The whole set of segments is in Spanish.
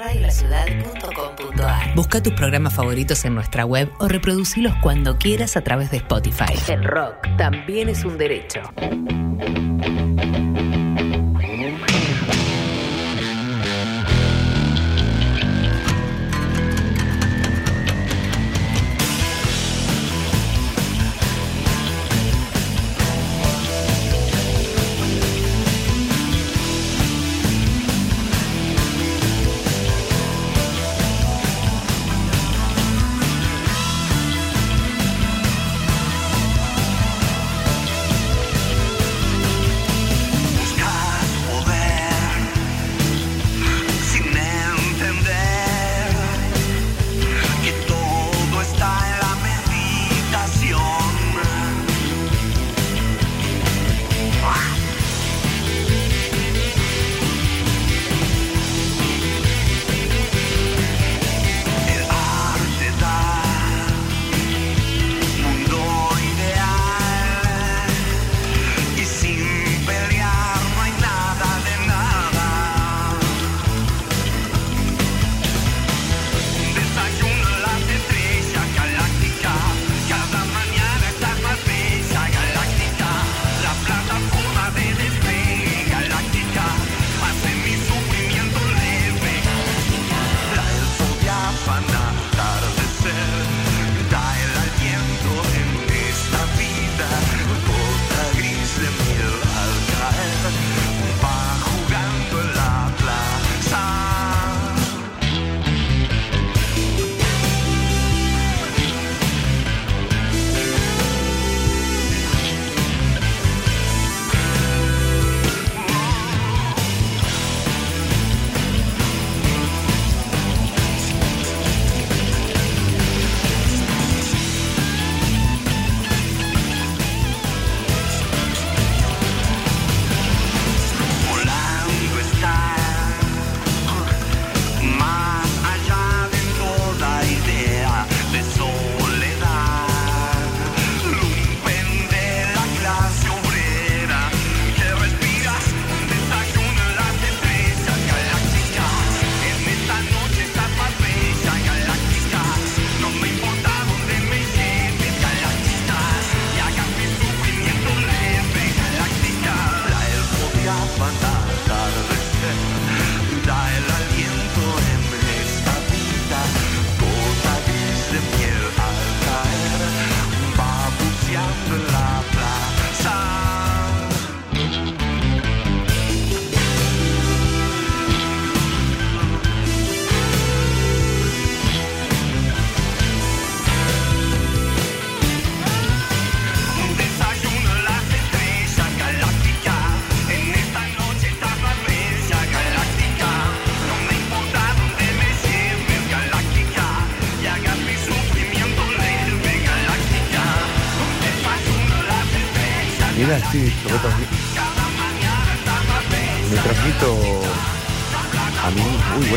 radiolaciudad.com.ar. Busca tus programas favoritos en nuestra web o reproducilos cuando quieras a través de Spotify. El rock también es un derecho.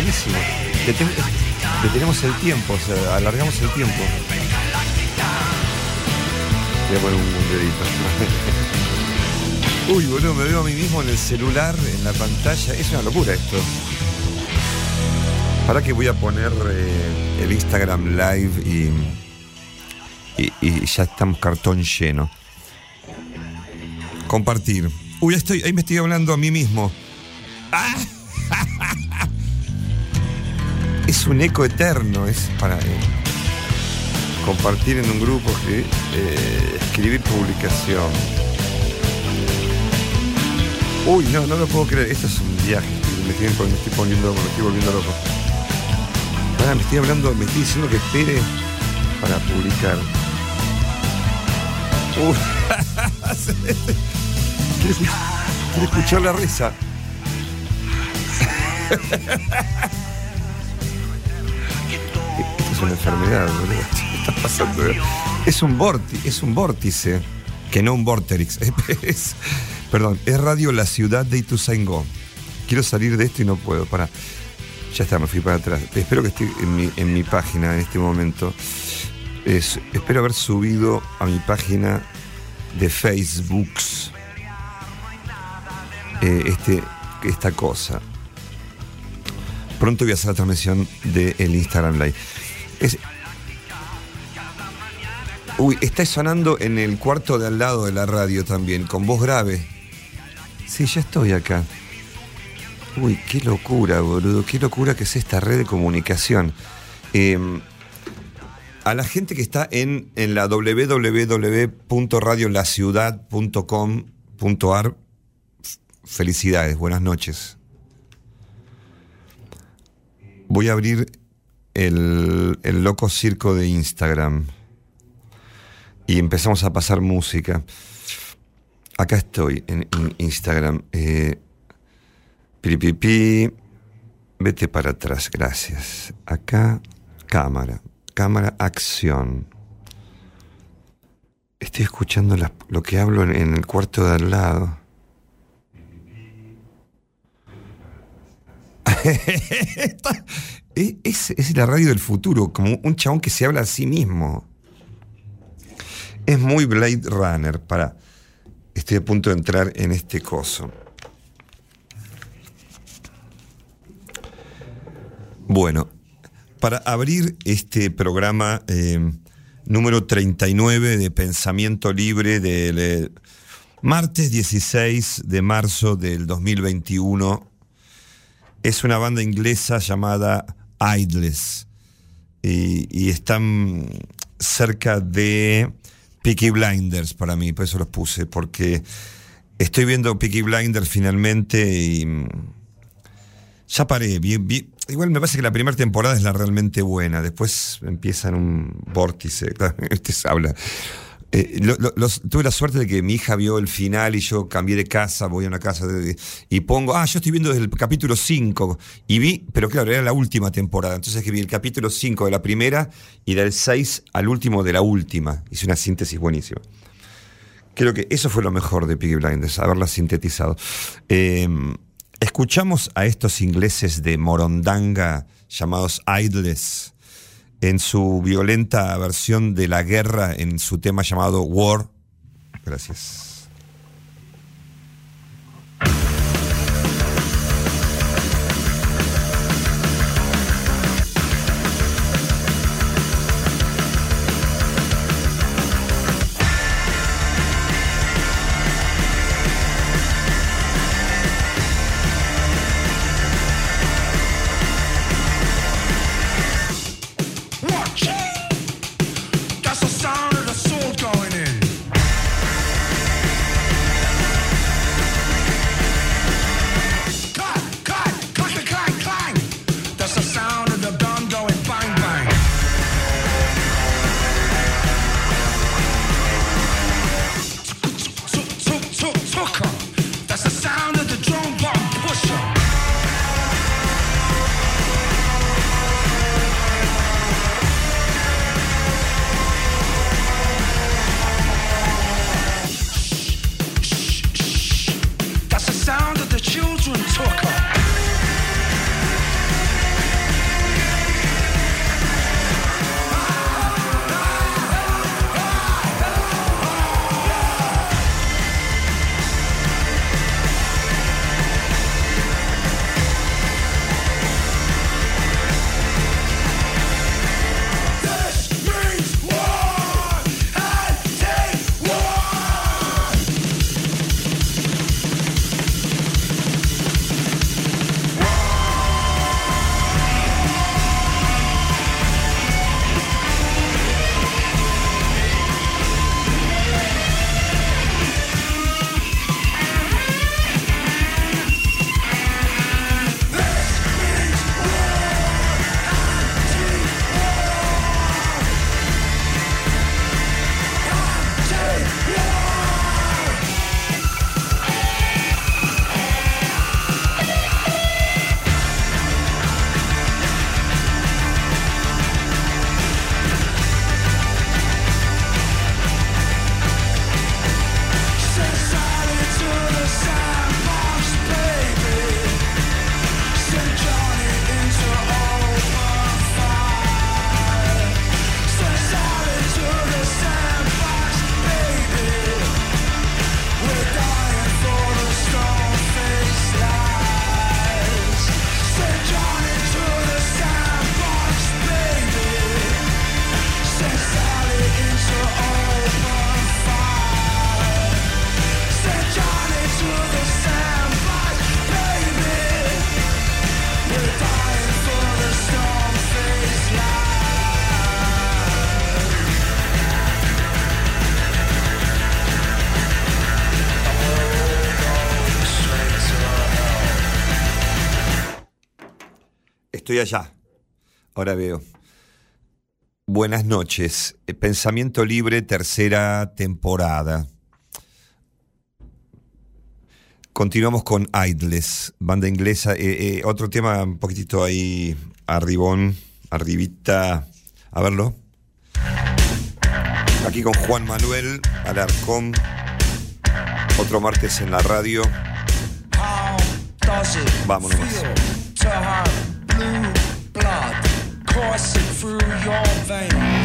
Buenísimo. Deten- detenemos el tiempo, o sea, alargamos el tiempo. Voy a poner un. Uy, boludo, me veo a mí mismo en el celular, en la pantalla. Es una locura esto. Para que voy a poner eh, el Instagram Live y, y, y ya estamos cartón lleno. Compartir. Uy, estoy, ahí me estoy hablando a mí mismo. ¡Ah! Es un eco eterno, es para eh, compartir en un grupo, escribir, eh, escribir publicación. Uy, no, no lo puedo creer. Esto es un viaje. Me estoy, poniendo loco, me estoy volviendo loco. Pará, me estoy hablando, me estoy diciendo que espere para publicar. Uy. quiero escuchar la risa. Una enfermedad, boludo. ¿Qué está pasando? Es un vórtice, es un vórtice, que no un vorterix. Es- perdón, es Radio La Ciudad de Ituzaingó. Quiero salir de esto y no puedo. Para. Ya está, me fui para atrás. Espero que esté en mi, página en este momento. Es- espero haber subido a mi página de Facebook eh, este, esta cosa. Pronto voy a hacer la transmisión del Instagram Live. Uy, está sonando en el cuarto de al lado de la radio también, con voz grave. Sí, ya estoy acá. Uy, qué locura, boludo. Qué locura que es esta red de comunicación. Eh, a la gente que está en, en la www.radiolaciudad.com.ar, felicidades, buenas noches. Voy a abrir el, el loco circo de Instagram y empezamos a pasar música. Acá estoy en, Instagram. Eh, Piripipi. Vete para atrás, gracias. Acá, cámara. Cámara, acción. Estoy escuchando lo que hablo en, en el cuarto de al lado. Esta- e- es, la radio del futuro, como un chabón que se habla a sí mismo. Es muy Blade Runner. Para. Estoy a punto de entrar en este coso. Bueno, para abrir este programa eh, número 39 de Pensamiento Libre del eh, martes 16 de marzo del 2021, es una banda inglesa llamada Idles y, están cerca de Peaky Blinders para mí, por eso los puse, porque estoy viendo Peaky Blinders finalmente y mm, ya paré. igual me parece que la primera temporada es la realmente buena. Después empieza en un vórtice. Este se habla. Eh, tuve la suerte de que mi hija vio el final y yo cambié de casa, voy a una casa de- y pongo, ah, yo estoy viendo desde el capítulo 5 y vi, pero claro, era la última temporada, entonces que vi el capítulo 5 de la primera y del 6 al último de la última. Hice una síntesis buenísima. Creo que eso fue lo mejor de Piggy Blinders, haberla sintetizado. Eh, escuchamos a estos ingleses de Morondanga llamados Idles en su violenta versión de la guerra en su tema llamado War. Gracias. Estoy allá. Ahora veo. Buenas noches. Eh, Pensamiento Libre, tercera temporada. Continuamos con Idles, banda inglesa. Eh, eh, otro tema un poquitito ahí arribón, arribita. A verlo. Aquí con Juan Manuel Alarcón. Otro martes en la radio. Vámonos. Coursing through your veins?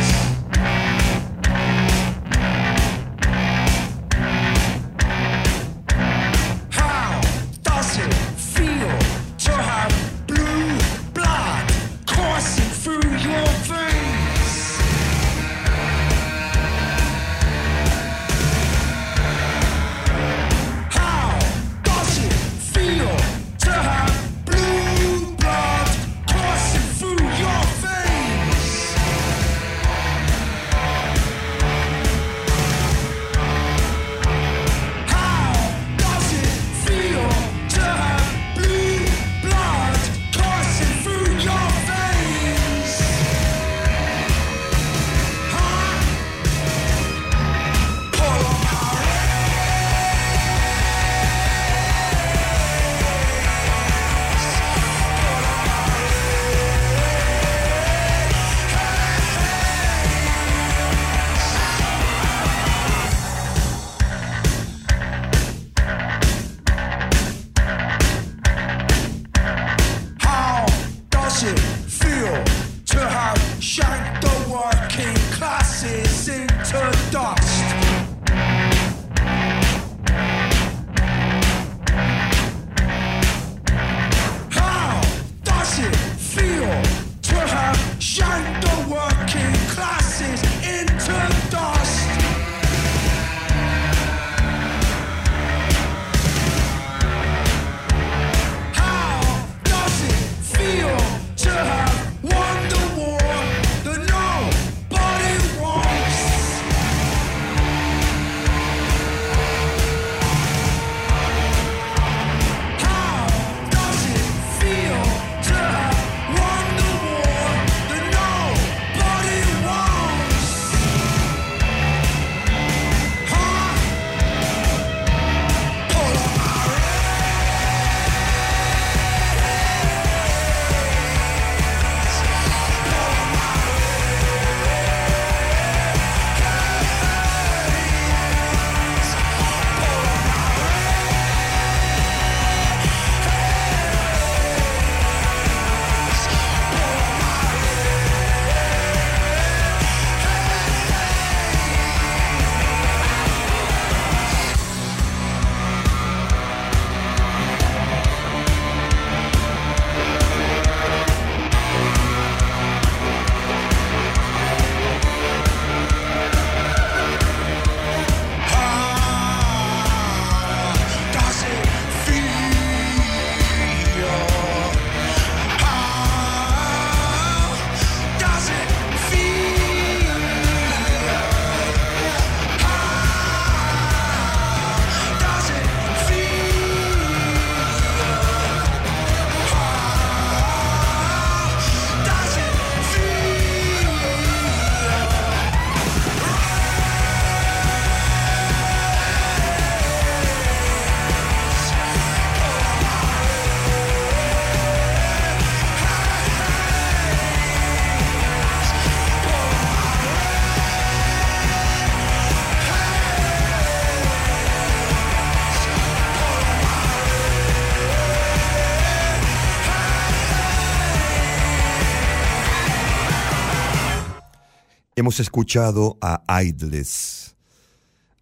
Hemos escuchado a Idles.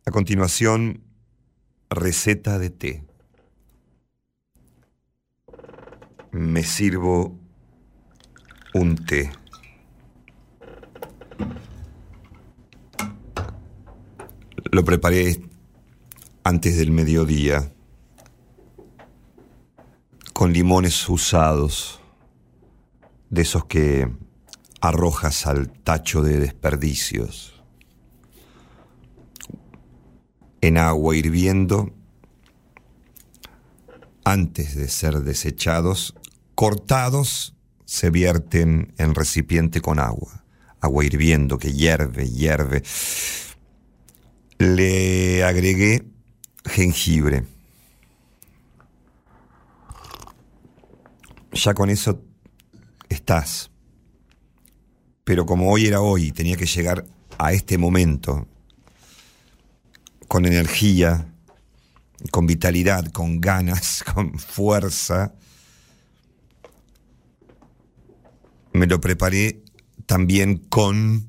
A continuación, receta de té. Me sirvo un té. Lo preparé antes del mediodía con limones usados, de esos que arrojas al tacho de desperdicios. En agua hirviendo, antes de ser desechados, cortados se vierten en recipiente con agua, agua hirviendo que hierve, hierve. Le agregué jengibre. Ya con eso estás. Pero como hoy era hoy, tenía que llegar a este momento con energía, con vitalidad, con ganas, con fuerza. Me lo preparé también con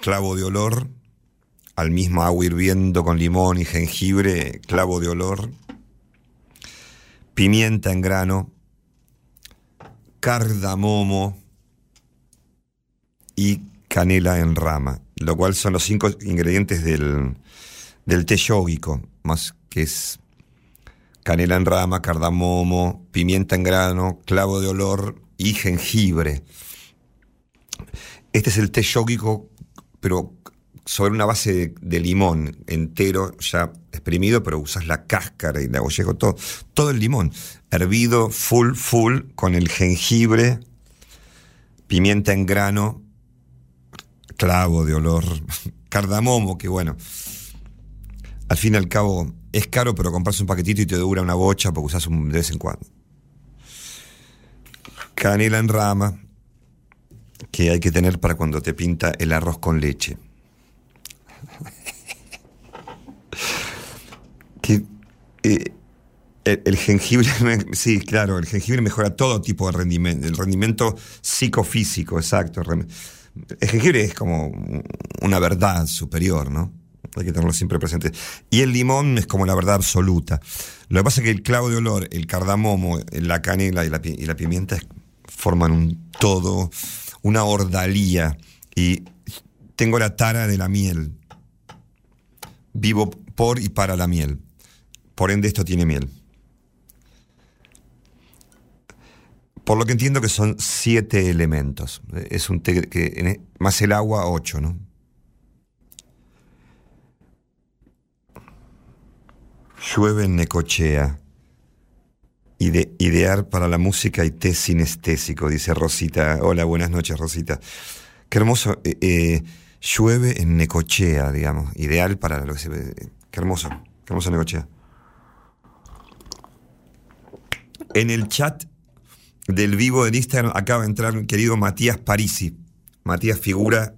clavo de olor, al mismo agua hirviendo con limón y jengibre, clavo de olor, pimienta en grano, cardamomo y canela en rama, lo cual son los cinco ingredientes del, del té yógico, más que es canela en rama, cardamomo, pimienta en grano, clavo de olor y jengibre. Este es el té yógico, pero sobre una base de, limón entero, ya exprimido, pero usas la cáscara y la abollejo, todo, todo el limón, hervido, full, full, con el jengibre, pimienta en grano, clavo de olor, cardamomo, que bueno, al fin y al cabo es caro, pero compras un paquetito y te dura una bocha porque usas un, de vez en cuando. Canela en rama, que hay que tener para cuando te pinta el arroz con leche. que eh, el, el jengibre, sí, claro, el jengibre mejora todo tipo de rendimiento, el rendimiento psicofísico, exacto. El jengibre es como una verdad superior, ¿no? Hay que tenerlo siempre presente. Y el limón es como la verdad absoluta. Lo que pasa es que el clavo de olor, el cardamomo, la canela y la, pimienta forman un todo, una ordalía. Y tengo la tara de la miel. Vivo por y para la miel. Por ende, esto tiene miel. Por lo que entiendo que son siete elementos. Es un té que, e, más el agua, ocho, ¿no? Llueve en Necochea. Ide- idear para la música y té sinestésico, dice Rosita. Hola, buenas noches, Rosita. Qué hermoso. eh, eh, llueve en Necochea, digamos. Ideal para lo que se ve. Qué hermoso. Qué hermoso Necochea. En el chat del vivo del Instagram acaba de entrar mi querido Matías Parisi. Matías figura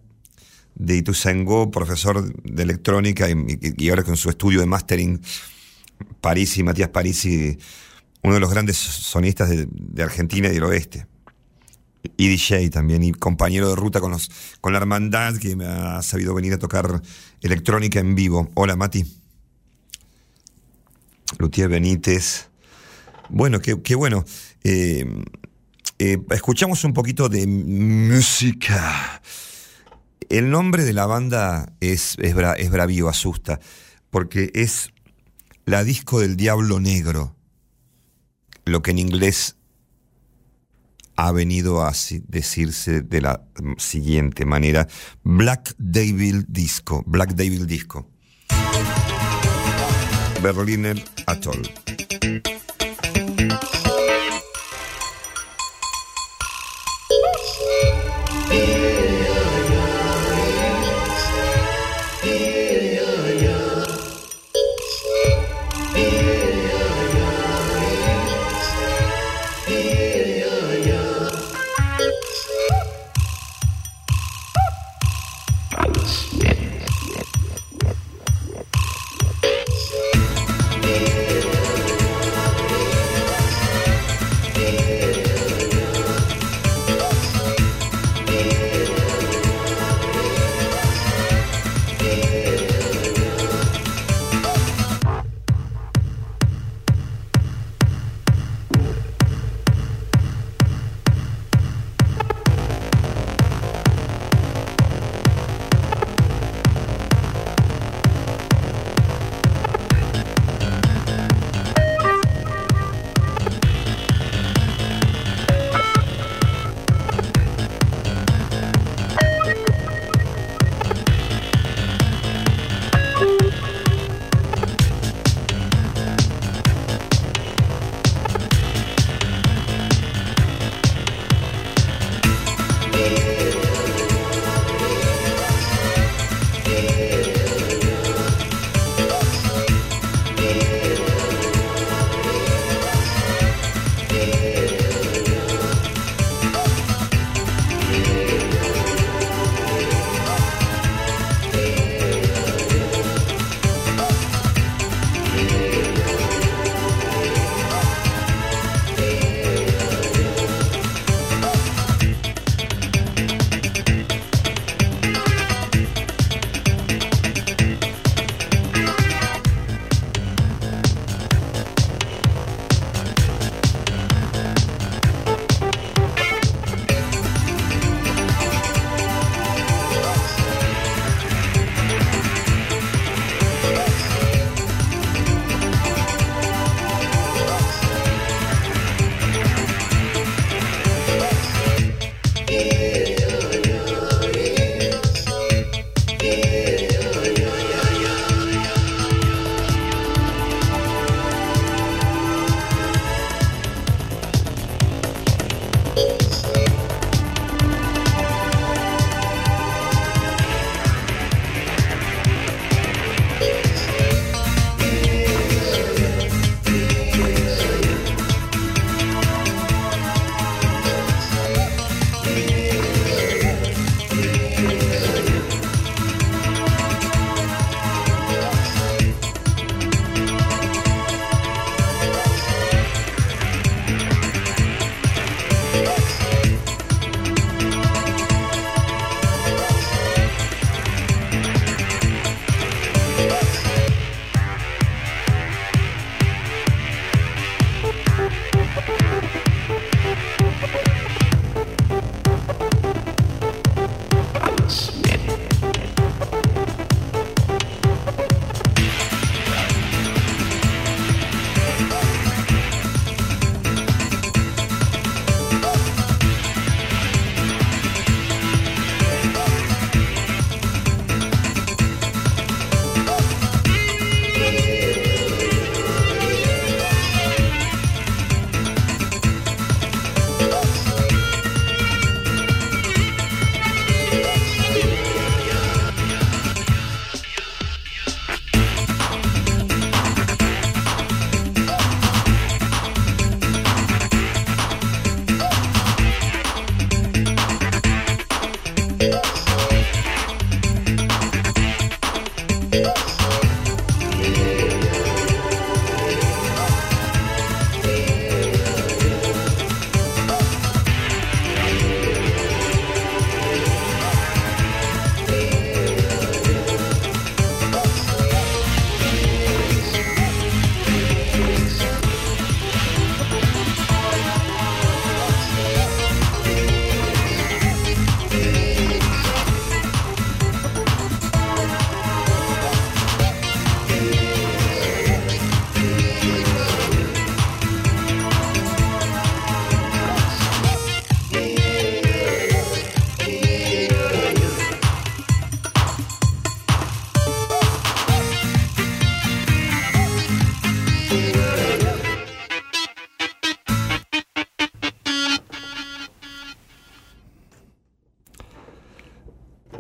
de Ituzaingó, profesor de electrónica y, y- ahora con su estudio de mastering. Parisi, Matías Parisi, uno de los grandes sonistas de, Argentina y del oeste. Y DJ también, y compañero de ruta con, los, con la hermandad que me ha sabido venir a tocar electrónica en vivo. Hola, Mati. Lutier Benítez. Bueno, qué bueno. Eh, eh, escuchamos un poquito de música. El nombre de la banda es, es, bra- es bravío, asusta, porque es la disco del Diablo Negro, lo que en inglés ha venido a decirse de la mm, siguiente manera, Black Devil Disco, Black Devil Disco. Berliner Atoll.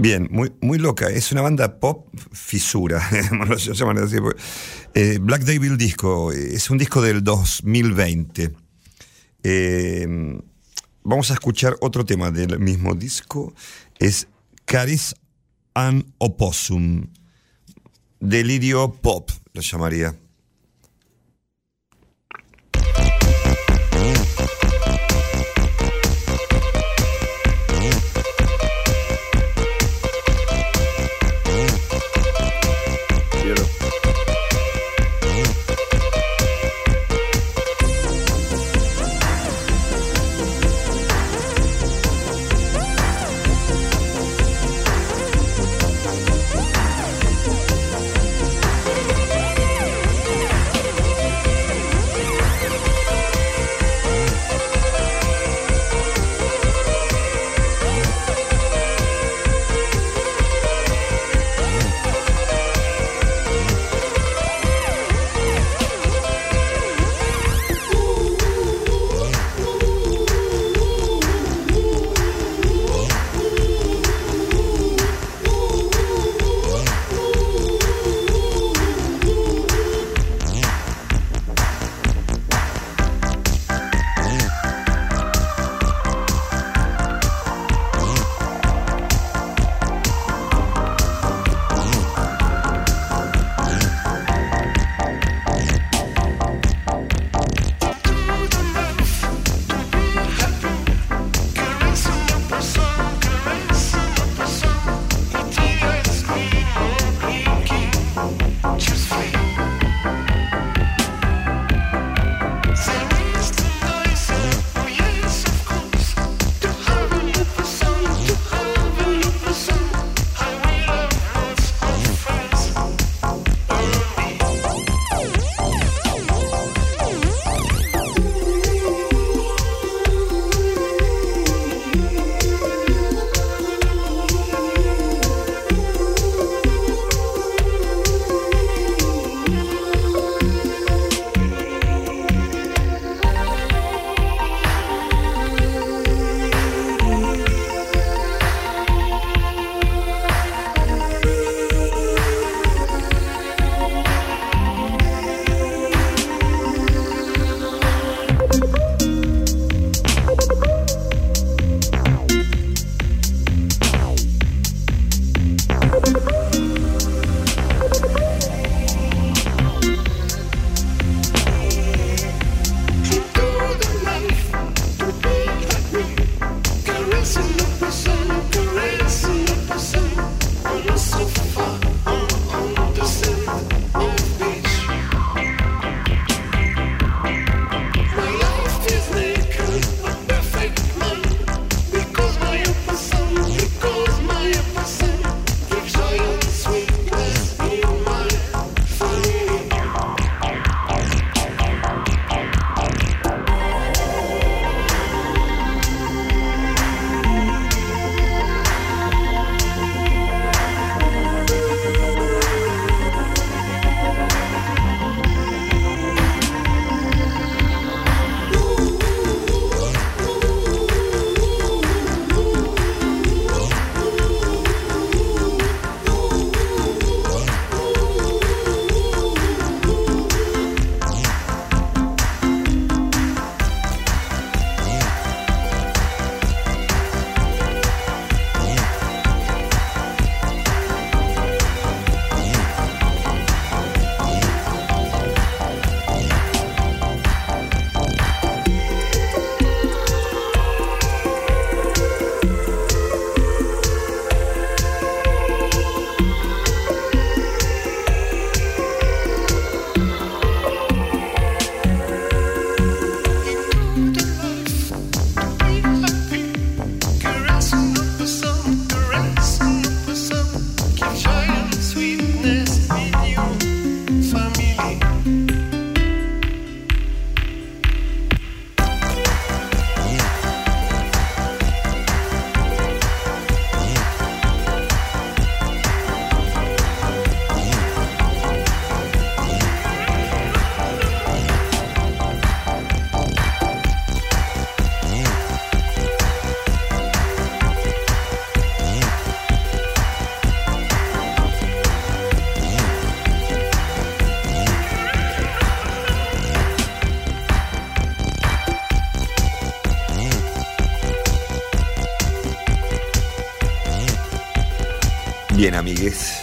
Bien, muy, muy loca. Es una banda pop fisura. Eh, Black Devil Disco es un disco del 2020. Eh, vamos a escuchar otro tema del mismo disco. Es Caris and Opossum. Delirio pop, lo llamaría. Amigues.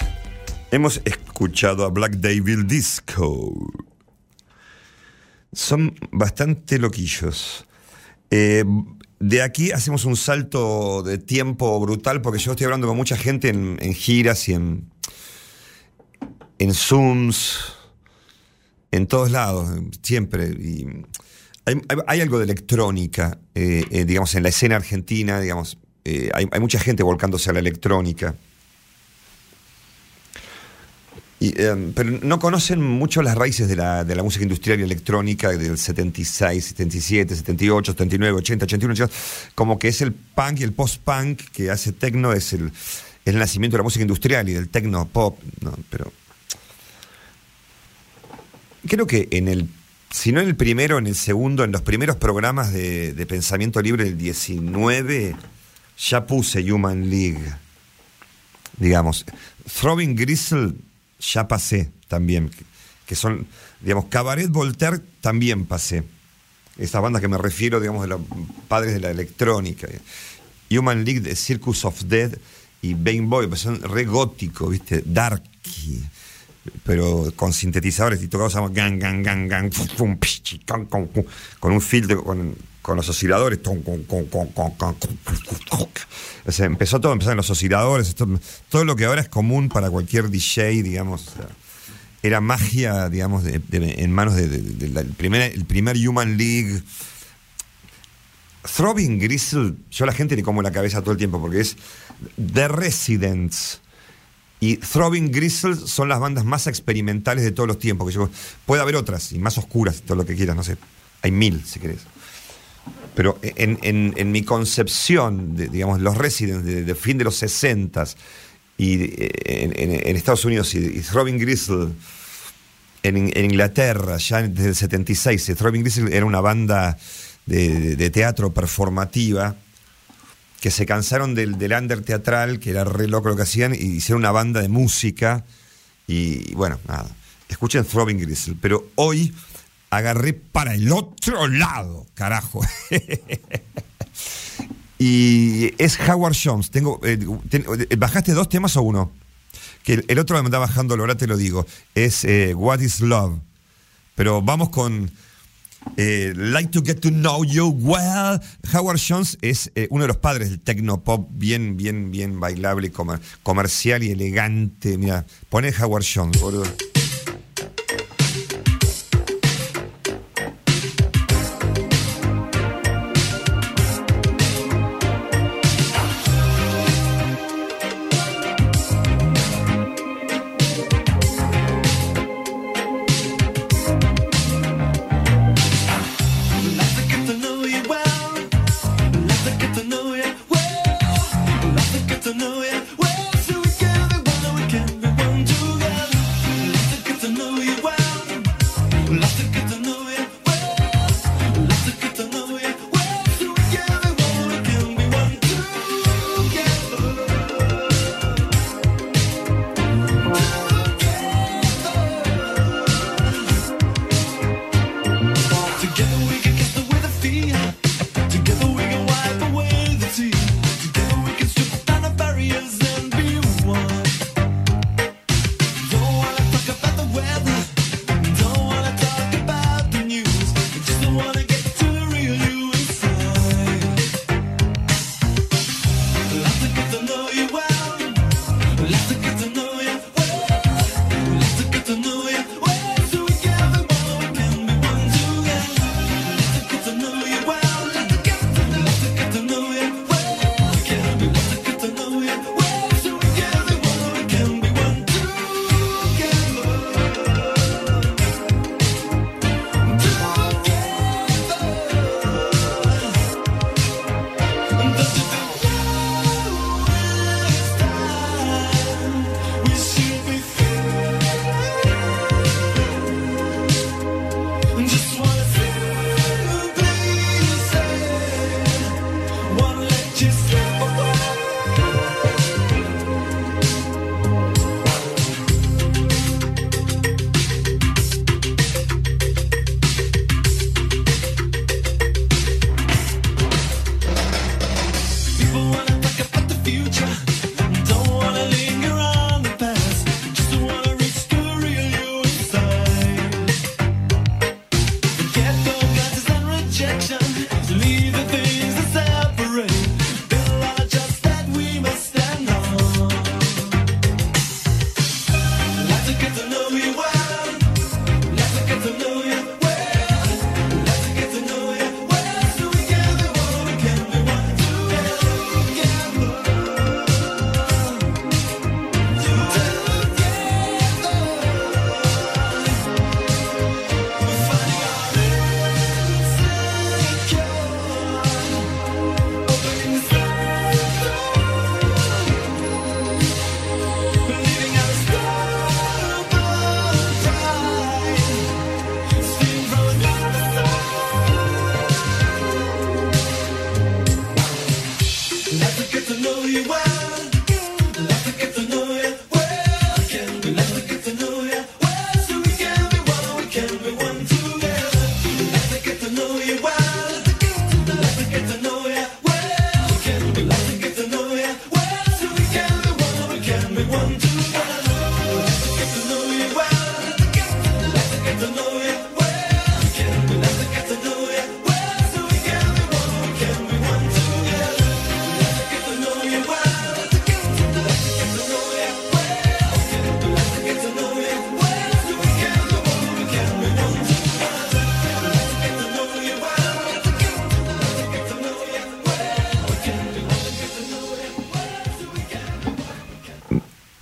Hemos escuchado a Black Devil Disco. Son bastante loquillos. Eh, de aquí hacemos un salto de tiempo brutal porque yo estoy hablando con mucha gente en, giras y en, en Zooms, en todos lados, siempre. Hay, algo de electrónica, eh, eh, digamos, en la escena argentina, digamos. hay mucha gente volcándose a la electrónica. Eh, pero no conocen mucho las raíces de la, de la música industrial y electrónica del 76, 77, 78, 79, 80, 81, 82. Como que es el punk y el post-punk que hace techno, es el, el nacimiento de la música industrial y del techno pop. Pero creo que en el, si no en el primero, en el segundo, en los primeros programas de, de Pensamiento Libre del 19, ya puse Human League digamos. Throbbing Gristle ya pasé también, que, son, digamos, Cabaret Voltaire también pasé. Estas bandas que me refiero, digamos, de los padres de la electrónica. Human League, de Circus of Dead y Bane Boy, pues son re gótico, ¿viste? Darky. Pero con sintetizadores y tocados a gang, gang, gang, gang, con un filtro, con, con los osciladores. O sea, empezó todo, empezaron los osciladores, todo lo que ahora es común para cualquier DJ, digamos. era magia, digamos, en manos del primer, el primer Human League. Throbbing Gristle, yo a la gente le como la cabeza todo el tiempo porque es The Residents. Y Throbbing Gristle son las bandas más experimentales de todos los tiempos. Que yo, puede haber otras y más oscuras, todo lo que quieras, no sé. Hay mil, si querés. Pero en, en- mi concepción, de, digamos, los Residents de, fin de los 60 y eh, en, Estados Unidos y, y Gristle en, Inglaterra, ya desde el 76, eh, Throbbing Gristle era una banda de, de- de teatro performativa que se cansaron del, del under teatral, que era re loco lo que hacían, y hicieron una banda de música. Y, bueno, nada. Escuchen Throbbing Gristle. Pero hoy agarré para el otro lado, carajo. y es Howard Jones. Tengo, eh, eh, ¿Bajaste dos temas o uno? Que el, otro me está bajando, ahora te lo digo. Es eh, What is Love. Pero vamos con Like to Get to Know You Well. Howard Jones es uno de los padres del techno-pop bien, bien, bien bailable, comercial y elegante. Mira, pone Howard Jones, boludo.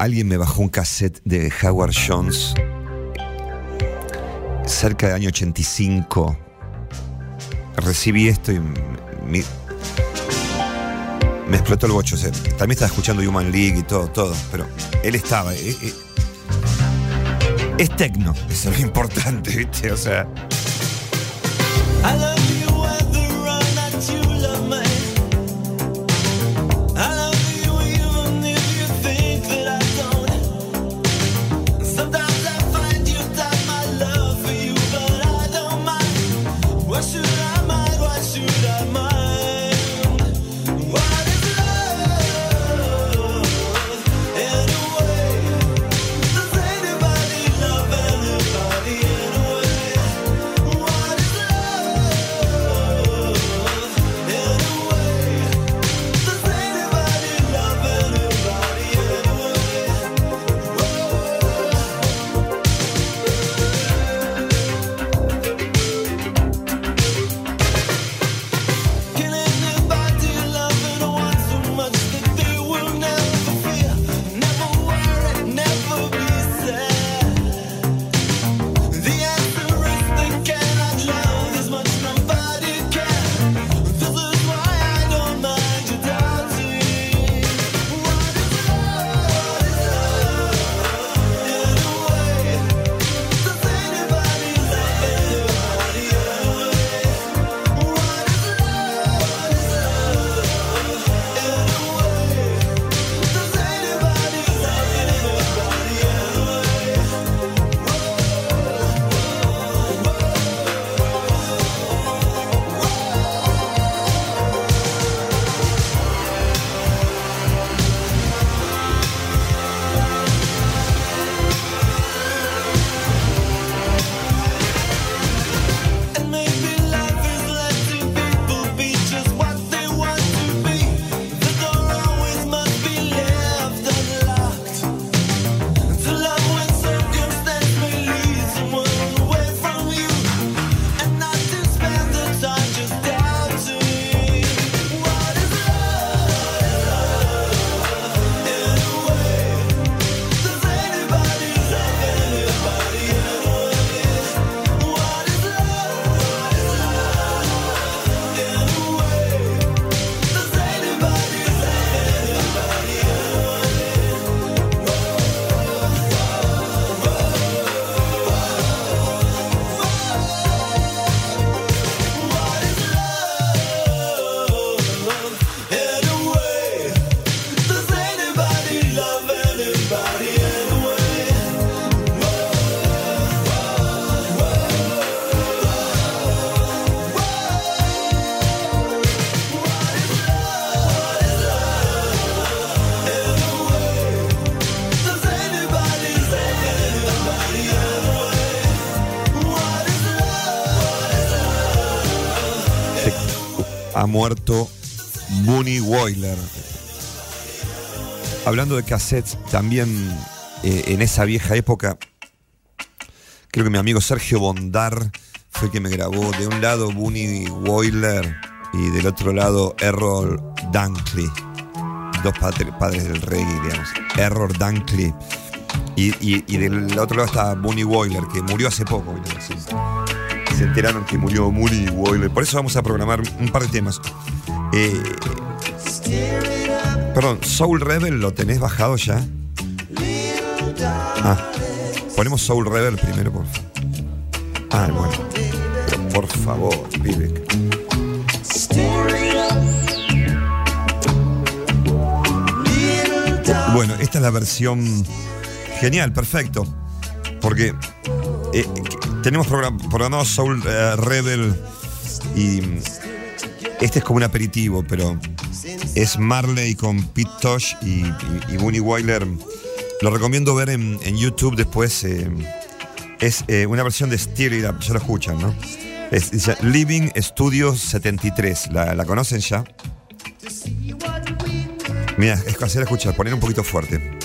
Alguien me bajó un cassette de Howard Jones cerca del año 85. Recibí esto y me, explotó el bocho. También estaba escuchando Human League y todo, todo, pero él estaba. eh, eh, es tecno, eso es lo importante, ¿viste? O sea, muerto Bunny Woiler. Hablando de cassettes, también eh, en esa vieja época, creo que mi amigo Sergio Bondar fue el que me grabó de un lado Bunny Woiler y del otro lado Errol Dunkley. Dos padre- padres del reggae, digamos. Errol Dunkley. Y, y- del otro lado estaba Bunny Woiler, que murió hace poco. Se enteraron que murió Bunny Woiler. Por eso vamos a programar un par de temas. Eh, perdón, Soul Rebel lo tenés bajado ya. Ah, ponemos Soul Rebel primero, por favor. Ah, bueno. Por favor, pibe. Bueno, esta es la versión genial, perfecto. Porque eh, tenemos program- programado Soul eh, Rebel y este es como un aperitivo, pero es Marley con Pete Tosh y, y, Bunny Wyler. Lo recomiendo ver en, YouTube después. eh, es eh, una versión de Steer It ya lo escuchan, ¿no? Es, Living Studio 73. ¿La, conocen ya? Mira, es hacer escuchar, poner un poquito fuerte.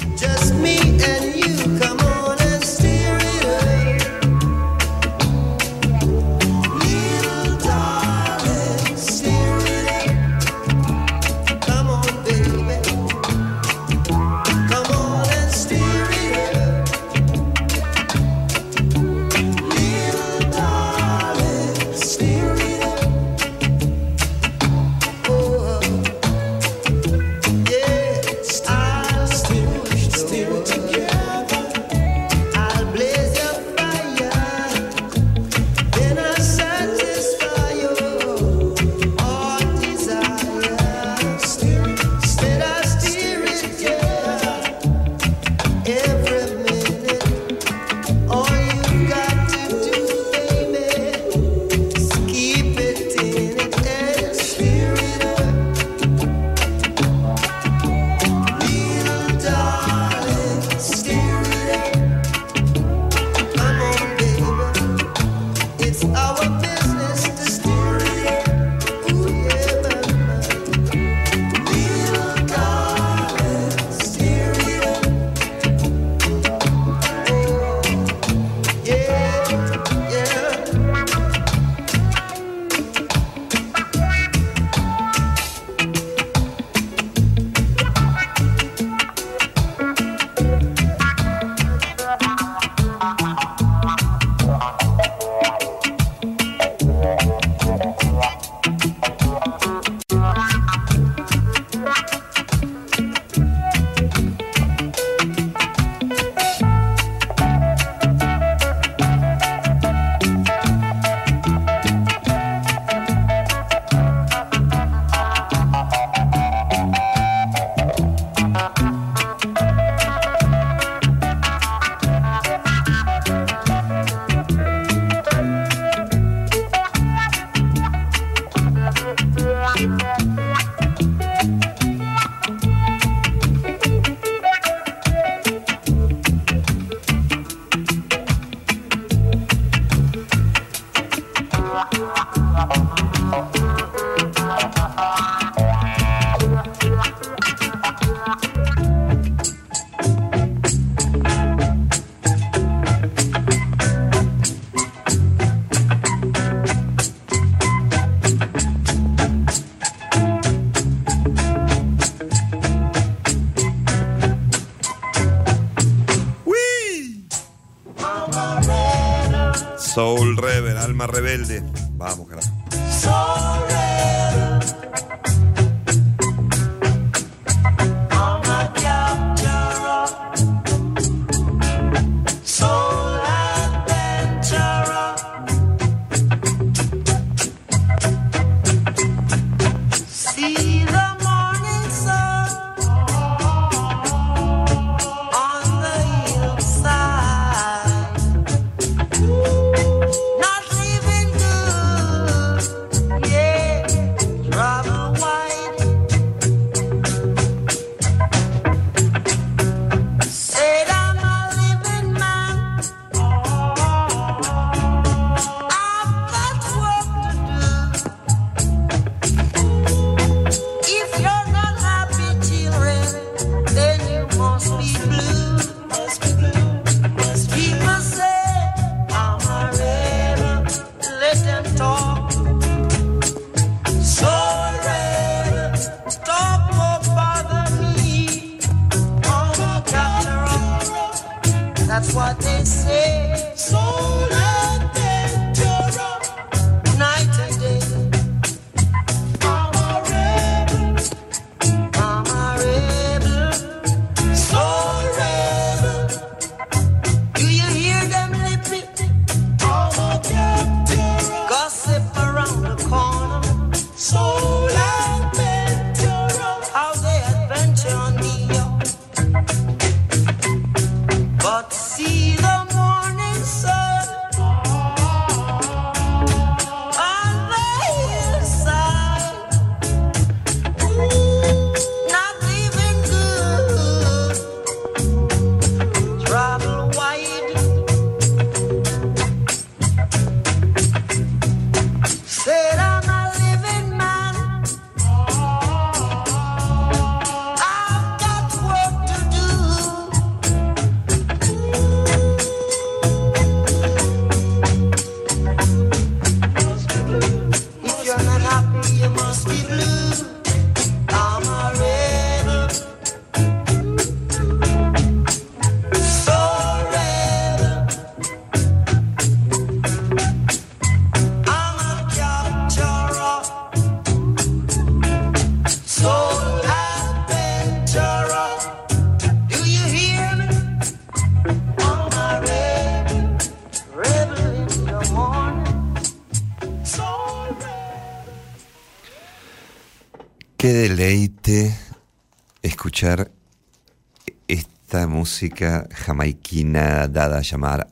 Música jamaiquina dada a llamar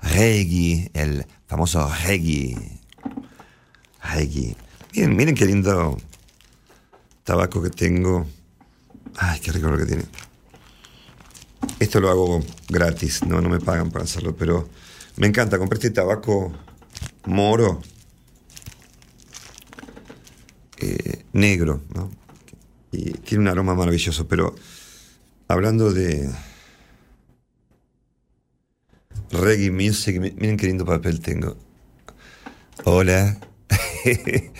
reggae, el famoso reggae. Reggae. Miren, miren qué lindo tabaco que tengo. Ay, qué rico lo que tiene. Esto lo hago gratis, no, no me pagan para hacerlo, pero me encanta. Compré este tabaco moro, eh, negro, ¿no? Y tiene un aroma maravilloso, pero hablando de reggae music, mi- miren qué lindo papel tengo. Hola.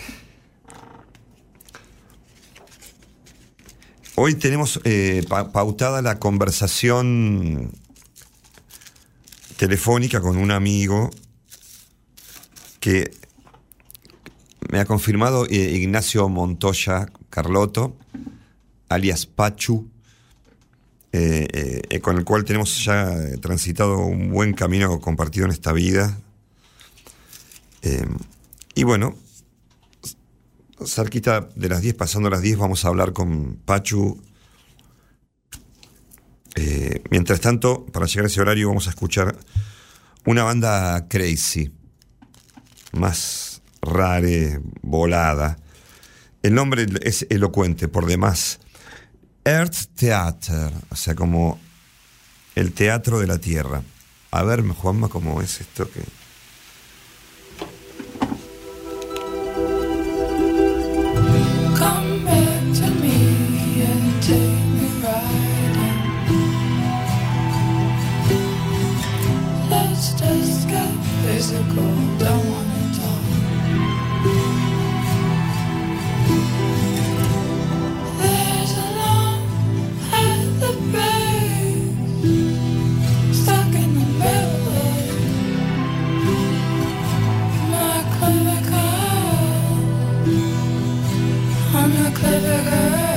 Hoy tenemos eh, pa- pautada la conversación telefónica con un amigo que me ha confirmado eh, Ignacio Montoya Carlotto, alias Pachu, eh, eh, con el cual tenemos ya eh, transitado un buen camino compartido en esta vida. Y bueno, cerquita de las 10, pasando las 10, vamos a hablar con Pachu. Mientras tanto, para llegar a ese horario, vamos a escuchar una banda crazy, más rare, volada. El nombre es elocuente por demás. Earth Theater, o sea, como el teatro de la tierra. A ver, Juanma, cómo es esto que. Come I'm a clever girl.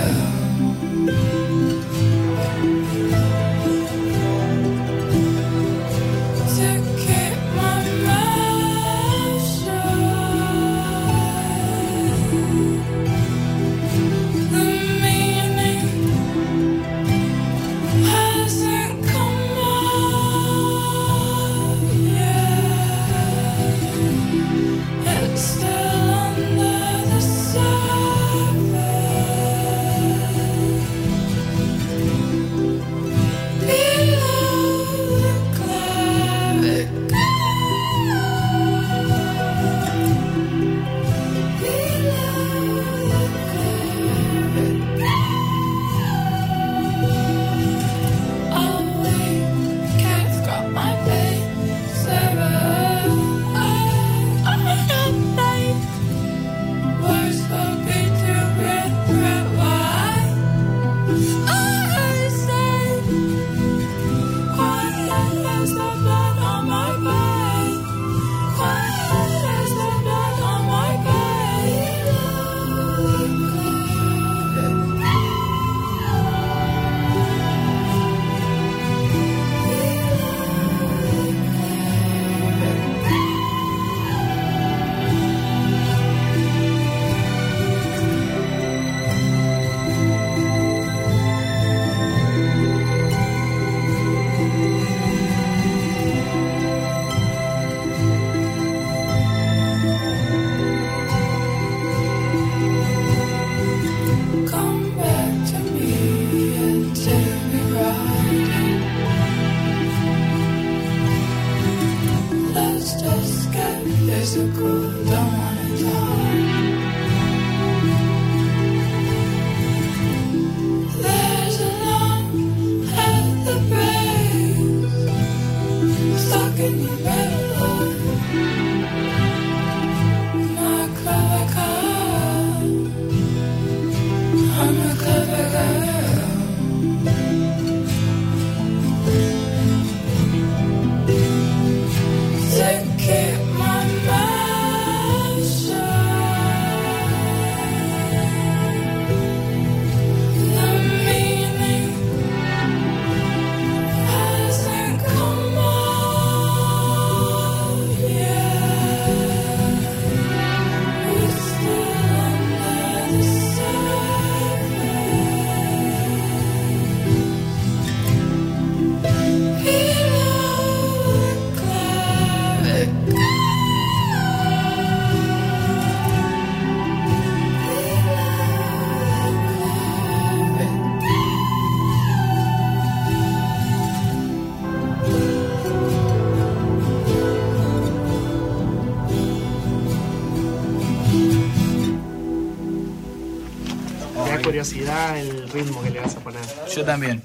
Curiosidad el ritmo que le vas a poner. Yo también.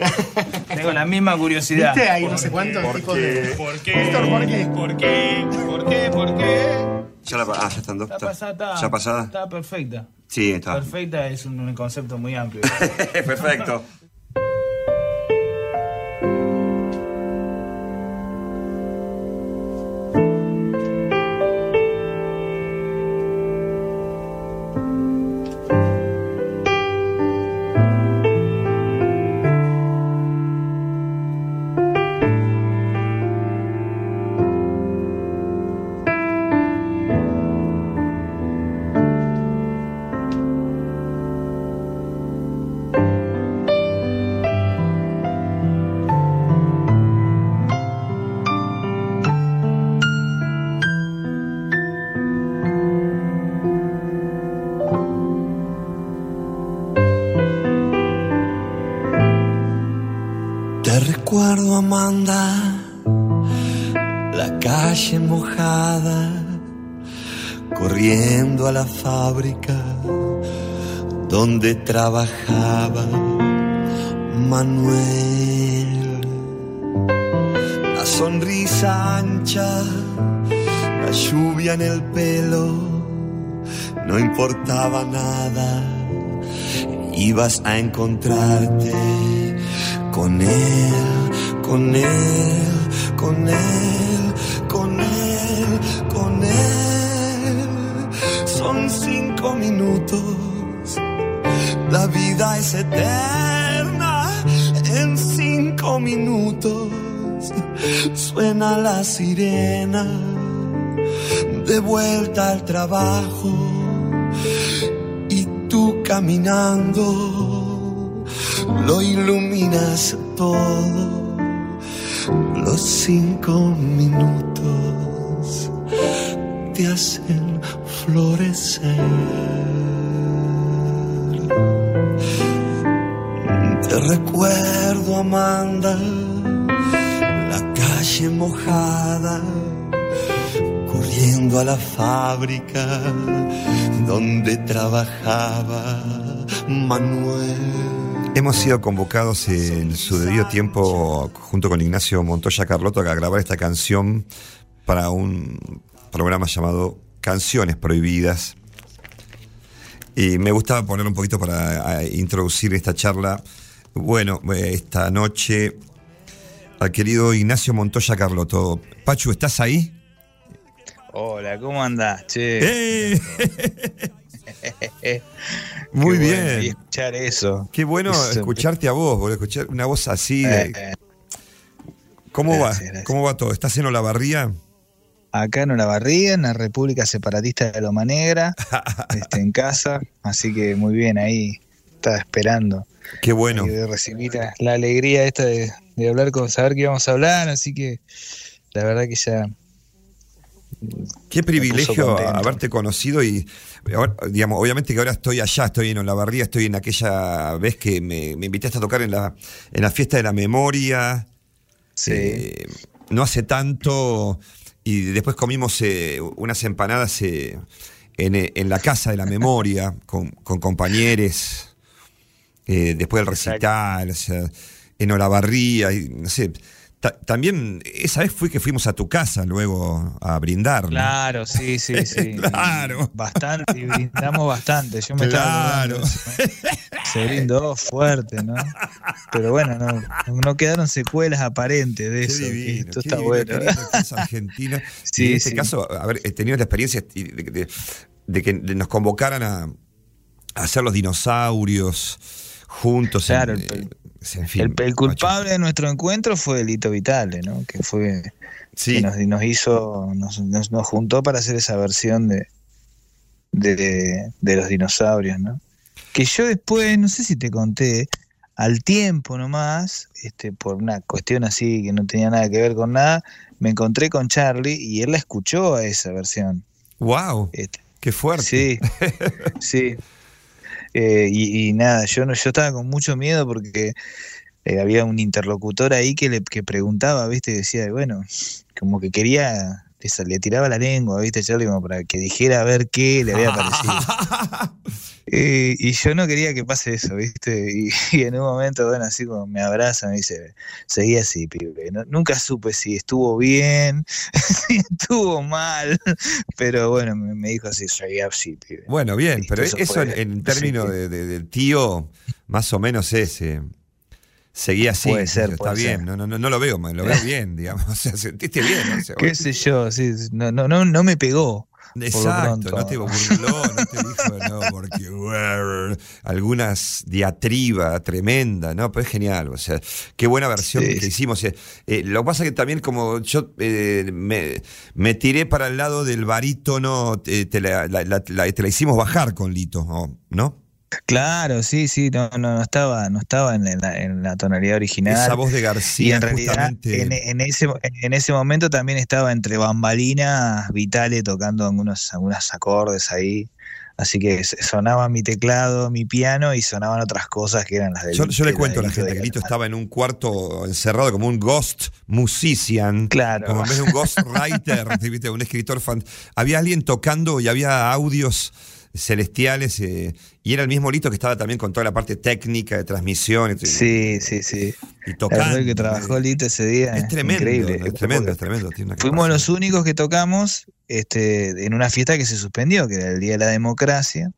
Tengo la misma curiosidad. ¿Viste? Hay no sé cuántos tipos de. ¿Por qué? ¿por qué? ¿Por qué? ¿Por qué? ¿Por qué? Ya la ah, ya están dos. Está pasada, está, ¿Ya pasada? Está perfecta. Sí, está. Perfecta es un, un concepto muy amplio. Perfecto. Trabajaba Manuel. La sonrisa ancha, la lluvia en el pelo, no importaba nada, ibas a encontrarte con él, con él, con él, con él, con él. Son cinco minutos, eterna. En cinco minutos suena la sirena, de vuelta al trabajo y tú caminando lo iluminas todo. Los cinco minutos fábrica donde trabajaba Manuel. Hemos sido convocados en su debido tiempo junto con Ignacio Montoya Carlotto a grabar esta canción para un programa llamado Canciones Prohibidas. Y me gustaba poner un poquito para introducir esta charla. Bueno, eh, esta noche al querido Ignacio Montoya Carlotto. Pachu, ¿estás ahí? Hola, ¿cómo andás, che? ¡Eh! Muy Qué bien. bueno, y escuchar eso. Qué bueno Eso. escucharte a vos, boludo, escuchar una voz así. de- Eh, ¿Cómo gracias, va? gracias. ¿Cómo va todo? ¿Estás en Olavarría? acá en Olavarría, en la República Separatista de Loma Negra, este, en casa, así que muy bien ahí, estaba esperando Qué bueno. y la, la alegría esta de, de hablar con, saber que íbamos a hablar, así que la verdad que ya Qué privilegio haberte conocido y, digamos, obviamente que ahora estoy allá, estoy en Olavarría, estoy en aquella vez que me, me invitaste a tocar en la, en la fiesta de la memoria. Sí. Eh, no hace tanto y después comimos eh, unas empanadas eh, en, en la casa de la memoria con, con compañeros después del recital, o sea, en Olavarría, y, no sé. Ta- también esa vez fue que fuimos a tu casa luego a brindar. ¿no? Claro, sí, sí, sí. Claro. Bastante, y brindamos bastante. Yo me estaba Claro. eso. Se brindó fuerte, ¿no? Pero bueno, no, no quedaron secuelas aparentes de eso. divino, Esto está divino, bueno. es Argentina. Sí, y en este sí. caso, a ver, he tenido la experiencia de, de- de que nos convocaran a, a hacer los dinosaurios juntos. Claro, en, el- eh, en fin, El, el macho. culpable de nuestro encuentro fue Lito Vitale, ¿no? Que fue Sí, que nos, nos hizo, nos, nos, nos juntó para hacer esa versión de, de, de los dinosaurios, ¿no? Que yo después, no sé si te conté, al tiempo nomás, este, por una cuestión así que no tenía nada que ver con nada, me encontré con Charlie y él la escuchó a esa versión. wow, Este, qué fuerte. Sí, sí. Eh, y, y nada, yo no, yo estaba con mucho miedo porque eh, había un interlocutor ahí que le que preguntaba, viste, y decía, bueno, como que quería, le, le tiraba la lengua, viste, Charlie, como para que dijera a ver qué le había parecido. Eh, y yo no quería que pase eso, ¿viste? Y, y en un momento, bueno, así como me abraza, me dice, seguí así, pibe. No- nunca supe si estuvo bien, si estuvo mal, pero bueno, me, me dijo así, seguí así, pibe. Bueno, bien, pero eso eso fue. en, términos de, de- del tío, más o menos es. eh, seguía así. Puede ser, está puede bien, ser. no, no, no, no lo veo lo veo bien, digamos. O sea, sentiste bien. o sea, ¿Qué sé yo? Sí, no, no, no, no me pegó. Exacto, no te burló, no te dijo, no, porque algunas diatriba tremenda, ¿no? Pero es genial, o sea, qué buena versión Sí. que hicimos. eh. Eh, lo que pasa es que también como yo eh, me, me tiré para el lado del barítono, te, la, la- la- la- te la hicimos bajar con Lito, ¿no? Claro, sí, sí, no, no, no estaba, no estaba en la, en la tonalidad original. Esa voz de Y García en realidad, en, en ese, en ese momento también estaba entre bambalinas, Vitale tocando algunos, algunos acordes ahí. Así que sonaba mi teclado, mi piano y sonaban otras cosas que eran las del Yo, yo le cuento a la gente que Lito estaba en un cuarto encerrado como un ghost musician. Claro. Como en vez de un ghost writer, un escritor fan. Había alguien tocando y había audios celestiales eh, y era el mismo Lito que estaba también con toda la parte técnica de transmisión y, Sí, sí, sí. y tocando. que trabajó Lito ese día. Es tremendo, increíble. es tremendo, es tremendo. Fuimos los únicos que tocamos este, en una fiesta que se suspendió, que era el Día de la Democracia,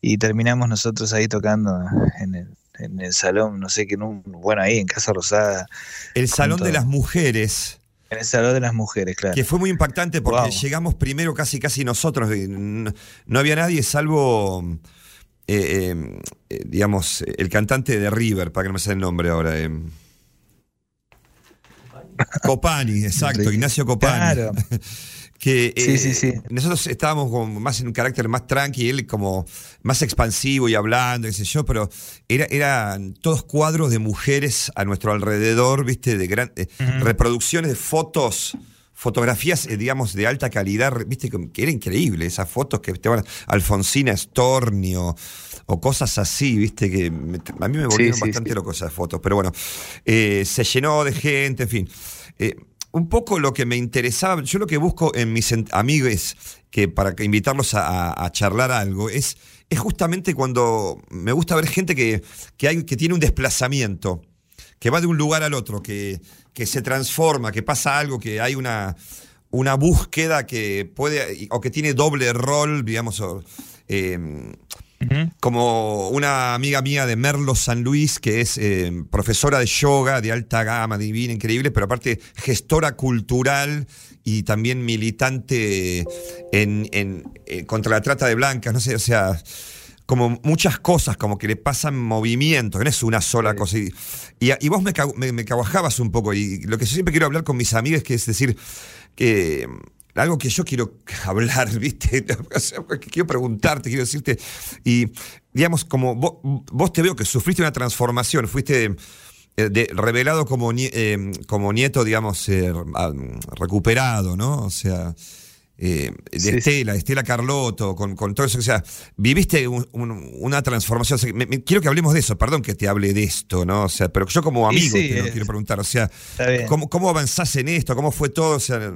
y terminamos nosotros ahí tocando en el, en el salón, no sé qué, bueno, ahí en Casa Rosada, El Salón de las Mujeres. En el Salón de las Mujeres, claro. Que fue muy impactante porque Wow. llegamos primero casi casi nosotros. No, no había nadie salvo, eh, eh, eh, digamos, el cantante de River, para que no me sale el nombre ahora. eh. Copani, exacto. Ignacio Copani. Claro. Que, Sí, eh, sí, sí. Nosotros estábamos más en un carácter más tranqui, él como más expansivo y hablando, qué sé yo, pero era, eran todos cuadros de mujeres a nuestro alrededor, viste, de gran, eh, reproducciones de fotos, fotografías, eh, digamos, de alta calidad, viste, que era increíble, esas fotos que estaban Alfonsina Stornio o cosas así, viste, que me- a mí me volvieron sí, bastante sí. locos esas fotos, pero bueno, eh, se llenó de gente, en fin. Un poco lo que me interesaba, yo lo que busco en mis amigues, que para invitarlos a, charlar algo, es, es justamente cuando me gusta ver gente que, que, hay, que tiene un desplazamiento, que va de un lugar al otro, que, que se transforma, que pasa algo, que hay una, una búsqueda que puede, o que tiene doble rol, digamos, eh, como una amiga mía de Merlo San Luis, que es eh, profesora de yoga de alta gama, divina, increíble, pero aparte gestora cultural y también militante en, en- eh, contra la trata de blancas, no sé, o sea, como muchas cosas, como que le pasan movimientos, que no es una sola cosa. Y, y, y vos me, me, me cabajabas un poco, y lo que yo siempre quiero hablar con mis amigas, que es decir, que algo que yo quiero hablar, ¿viste? Quiero preguntarte, quiero decirte, y digamos, como vos, vos te veo que sufriste una transformación, fuiste eh, de- revelado como, eh, como nieto, digamos, eh, recuperado, ¿no? O sea, eh, de Sí. Estela, de Estela Carlotto, con, con todo eso, o sea, viviste un- un- una transformación, o sea, me- me- quiero que hablemos de eso, perdón que te hable de esto, ¿no? O sea, pero yo como amigo sí, te lo quiero preguntar, o sea. ¿cómo, ¿cómo avanzás en esto? ¿Cómo fue todo? O sea,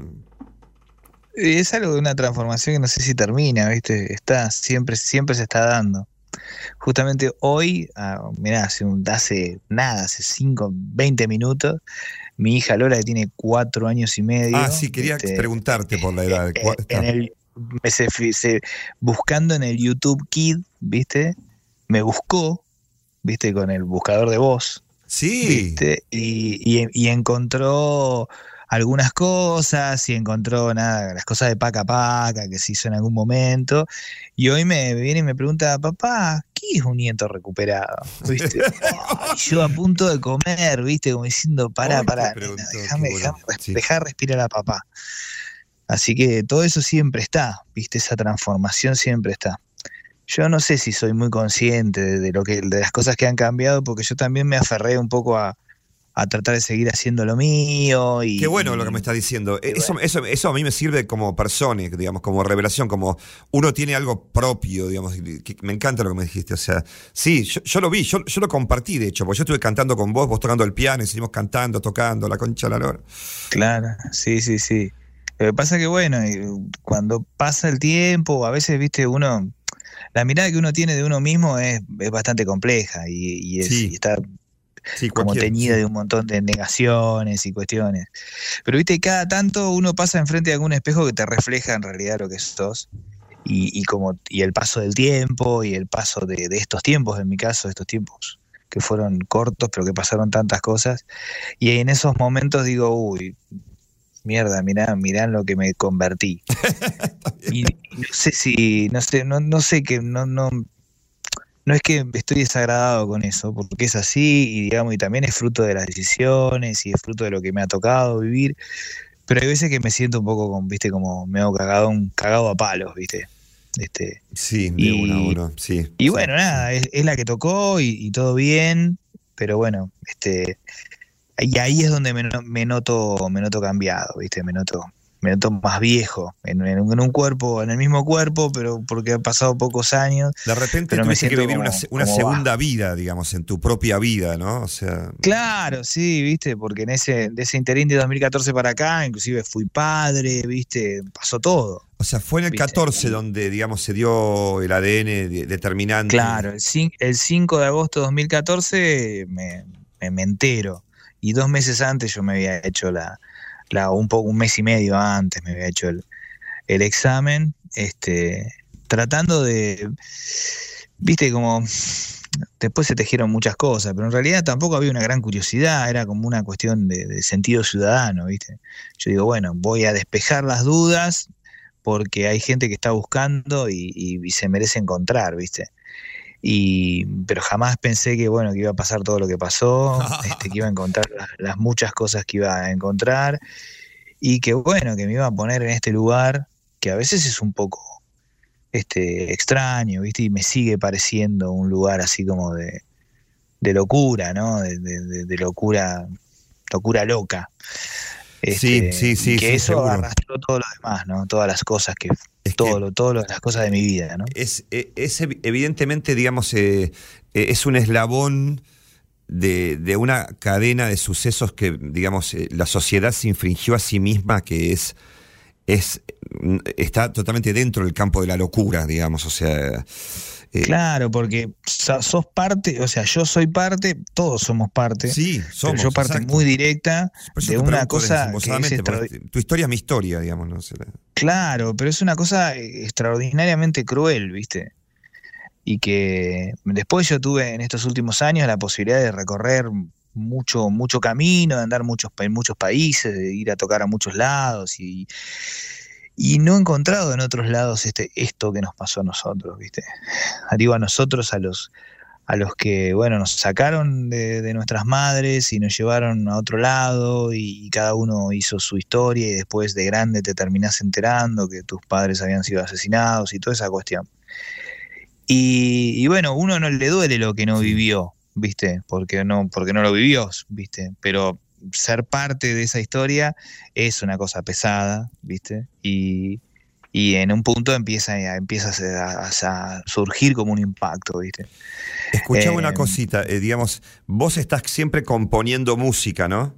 Es algo de una transformación que no sé si termina, ¿viste? Está, siempre, siempre se está dando. Justamente hoy, ah, mirá, hace, un- hace nada, hace 5, 20 minutos, mi hija Lola, que tiene cuatro años y medio. ah, sí, quería este, preguntarte por la edad. eh, ¿Cuál- en el, se- se- buscando en el YouTube Kid, ¿viste? Me buscó, ¿viste? Con el buscador de voz. Sí, ¿viste? Y, y- y encontró algunas cosas y encontró nada, las cosas de paca paca que se hizo en algún momento. Y hoy me viene y me pregunta, papá, ¿qué es un nieto recuperado? ¿Viste? Yo a punto de comer, ¿viste? Como diciendo, pará, pará, déjame, bueno, sí. dejá respirar a papá. Así que todo eso siempre está, ¿viste? Esa transformación siempre está. Yo no sé si soy muy consciente de, de lo que, de las cosas que han cambiado, porque yo también me aferré un poco a, a tratar de seguir haciendo lo mío. Y, Qué bueno lo que me estás diciendo. Eso, eso, eso a mí me sirve como persona, digamos, como revelación, como uno tiene algo propio, digamos. que- Me encanta lo que me dijiste. O sea, sí, yo, yo lo vi, yo, yo lo compartí, de hecho, porque yo estuve cantando con vos, vos tocando el piano y seguimos cantando, tocando, la concha de la lora. Claro, sí, sí, sí. Lo que pasa que, bueno, cuando pasa el tiempo, a veces, viste, uno la mirada que uno tiene de uno mismo es, es bastante compleja y, y es- Sí. y está Sí, como teñida de un montón de negaciones y cuestiones. Pero viste, cada tanto uno pasa enfrente de algún espejo que te refleja en realidad lo que sos. Y, y como, y el paso del tiempo y el paso de, de estos tiempos, en mi caso, estos tiempos que fueron cortos, pero que pasaron tantas cosas. Y en esos momentos digo, uy, mierda, mirá, mirá en lo que me convertí. y, y no sé si, no sé, no, no sé que no, no, no es que estoy desagradado con eso, porque es así, y digamos, y también es fruto de las decisiones y es fruto de lo que me ha tocado vivir. Pero hay veces que me siento un poco con, viste, como me hago cagado, un cagado a palos, viste. Este, Sí, de y- una a uno, sí. y sí. bueno, nada, es, es la que tocó y, y todo bien, pero bueno, este, y ahí es donde me, me noto, me noto cambiado, viste, me noto, me noto más viejo, en, en un, cuerpo, en el mismo cuerpo, pero porque han pasado pocos años. De repente tuviste que vivir una, como- se- una como segunda vida, digamos, en tu propia vida, ¿no? O sea, Claro, sí, viste, porque en ese, de ese interín de 2014 para acá, inclusive fui padre, viste, pasó todo. o sea, fue en el Viste, 14 y- donde, digamos, se dio el ADN de- determinante. Claro, el, el 5 de agosto de 2014 me, me, me entero. Y dos meses antes yo me había hecho la, un poco, un mes y medio antes me había hecho el, el examen, este, tratando de, viste, como después se tejieron muchas cosas, pero en realidad tampoco había una gran curiosidad, era como una cuestión de, sentido ciudadano, viste. Yo digo, bueno, voy a despejar las dudas porque hay gente que está buscando y se merece encontrar, viste. Y, pero jamás pensé que bueno que iba a pasar todo lo que pasó, este, que iba a encontrar las, las muchas cosas que iba a encontrar y que bueno que me iba a poner en este lugar que a veces es un poco este extraño, viste, y me sigue pareciendo un lugar así como de, de locura, ¿no? De, de- de- de locura, locura loca. Sí, sí, sí, y Que sí, eso seguro. arrastró todo lo demás, ¿no? Todas las cosas que, Es todo que- lo, todo lo- las cosas de mi vida, ¿no? es, eh, es evi- evidentemente, digamos, eh, eh, es un eslabón de, de una cadena de sucesos que, digamos, eh, la sociedad se infringió a sí misma, que es, es mm, está totalmente dentro del campo de la locura, digamos, o sea... eh, Claro, porque so- sos parte, o sea, yo soy parte, todos somos parte, Sí, pero somos. yo parte exacto. muy directa de una cosa que es tu historia es mi historia, digamos, ¿no? Claro, pero es una cosa eh, extraordinariamente cruel, ¿viste? Y que después yo tuve en estos últimos años la posibilidad de recorrer mucho, mucho camino, de andar muchos, en muchos países, de ir a tocar a muchos lados y, y no he encontrado en otros lados este, esto que nos pasó a nosotros, ¿viste? Digo a nosotros, a los, a los que, bueno, nos sacaron de, de nuestras madres y nos llevaron a otro lado y cada uno hizo su historia y después de grande te terminás enterando que tus padres habían sido asesinados y toda esa cuestión. Y, y bueno, uno no le duele lo que no vivió, ¿viste? Porque no, porque no lo vivió, ¿viste? Pero ser parte de esa historia es una cosa pesada, ¿viste? Y, y en un punto empieza, a- empieza a, a- a surgir como un impacto, ¿viste? Escuchame Eh, una cosita, eh, digamos, vos estás siempre componiendo música, ¿no?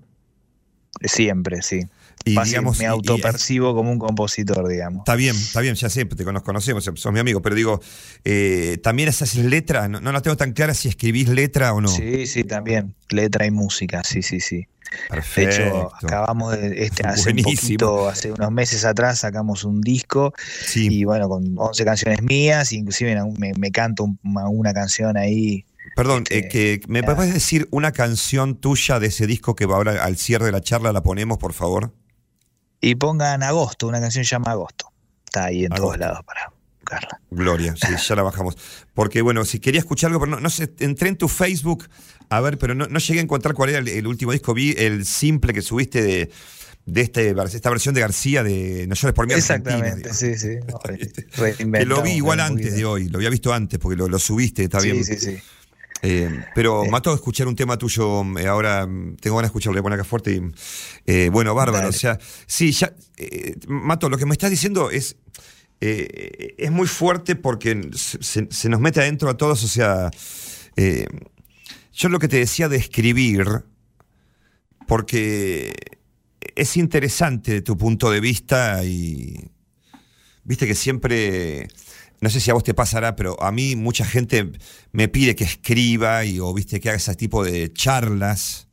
Siempre, sí. Y Fácil, digamos, me autopercibo como un compositor, digamos. Está bien, está bien, ya sé, te cono- conocemos, sos mi amigo, pero digo, eh, también esas letras, no, no la tengo tan clara si escribís letra o no. Sí, sí, también. Letra y música, sí, sí, sí. De Perfecto. hecho, acabamos de, este, hace un poquito, hace unos meses atrás sacamos un disco Sí. y bueno, con 11 canciones mías, inclusive me, me canto un- una, una canción ahí. Perdón, este, eh, que ¿me puedes decir una canción tuya de ese disco que va ahora al cierre de la charla la ponemos, por favor? Y pongan Agosto, una canción que se llama Agosto. Está ahí en Agosto. todos lados para buscarla. Gloria, sí, ya la bajamos. Porque bueno, si quería escuchar algo, pero no, no sé, entré en tu Facebook a ver, pero no, no llegué a encontrar cuál era el, el último disco. Vi el simple que subiste de, de este, esta versión de García de No llores por mí Exactamente, sí, sí. Que lo vi igual antes poquito. de hoy, lo había visto antes porque lo, lo subiste, está Sí, bien. sí, sí. Eh, pero Eh. mató escuchar un tema tuyo, eh, ahora mm, tengo ganas de escucharlo, voy a poner acá fuerte y eh, bueno, bárbaro, Dale. o sea, sí, ya, Mato, lo que me estás diciendo es, es muy fuerte porque se, nos mete adentro a todos, o sea, yo lo que te decía de escribir, porque es interesante de tu punto de vista y viste que siempre no sé si a vos te pasará, pero a mí mucha gente me pide que escriba y o viste que haga ese tipo de charlas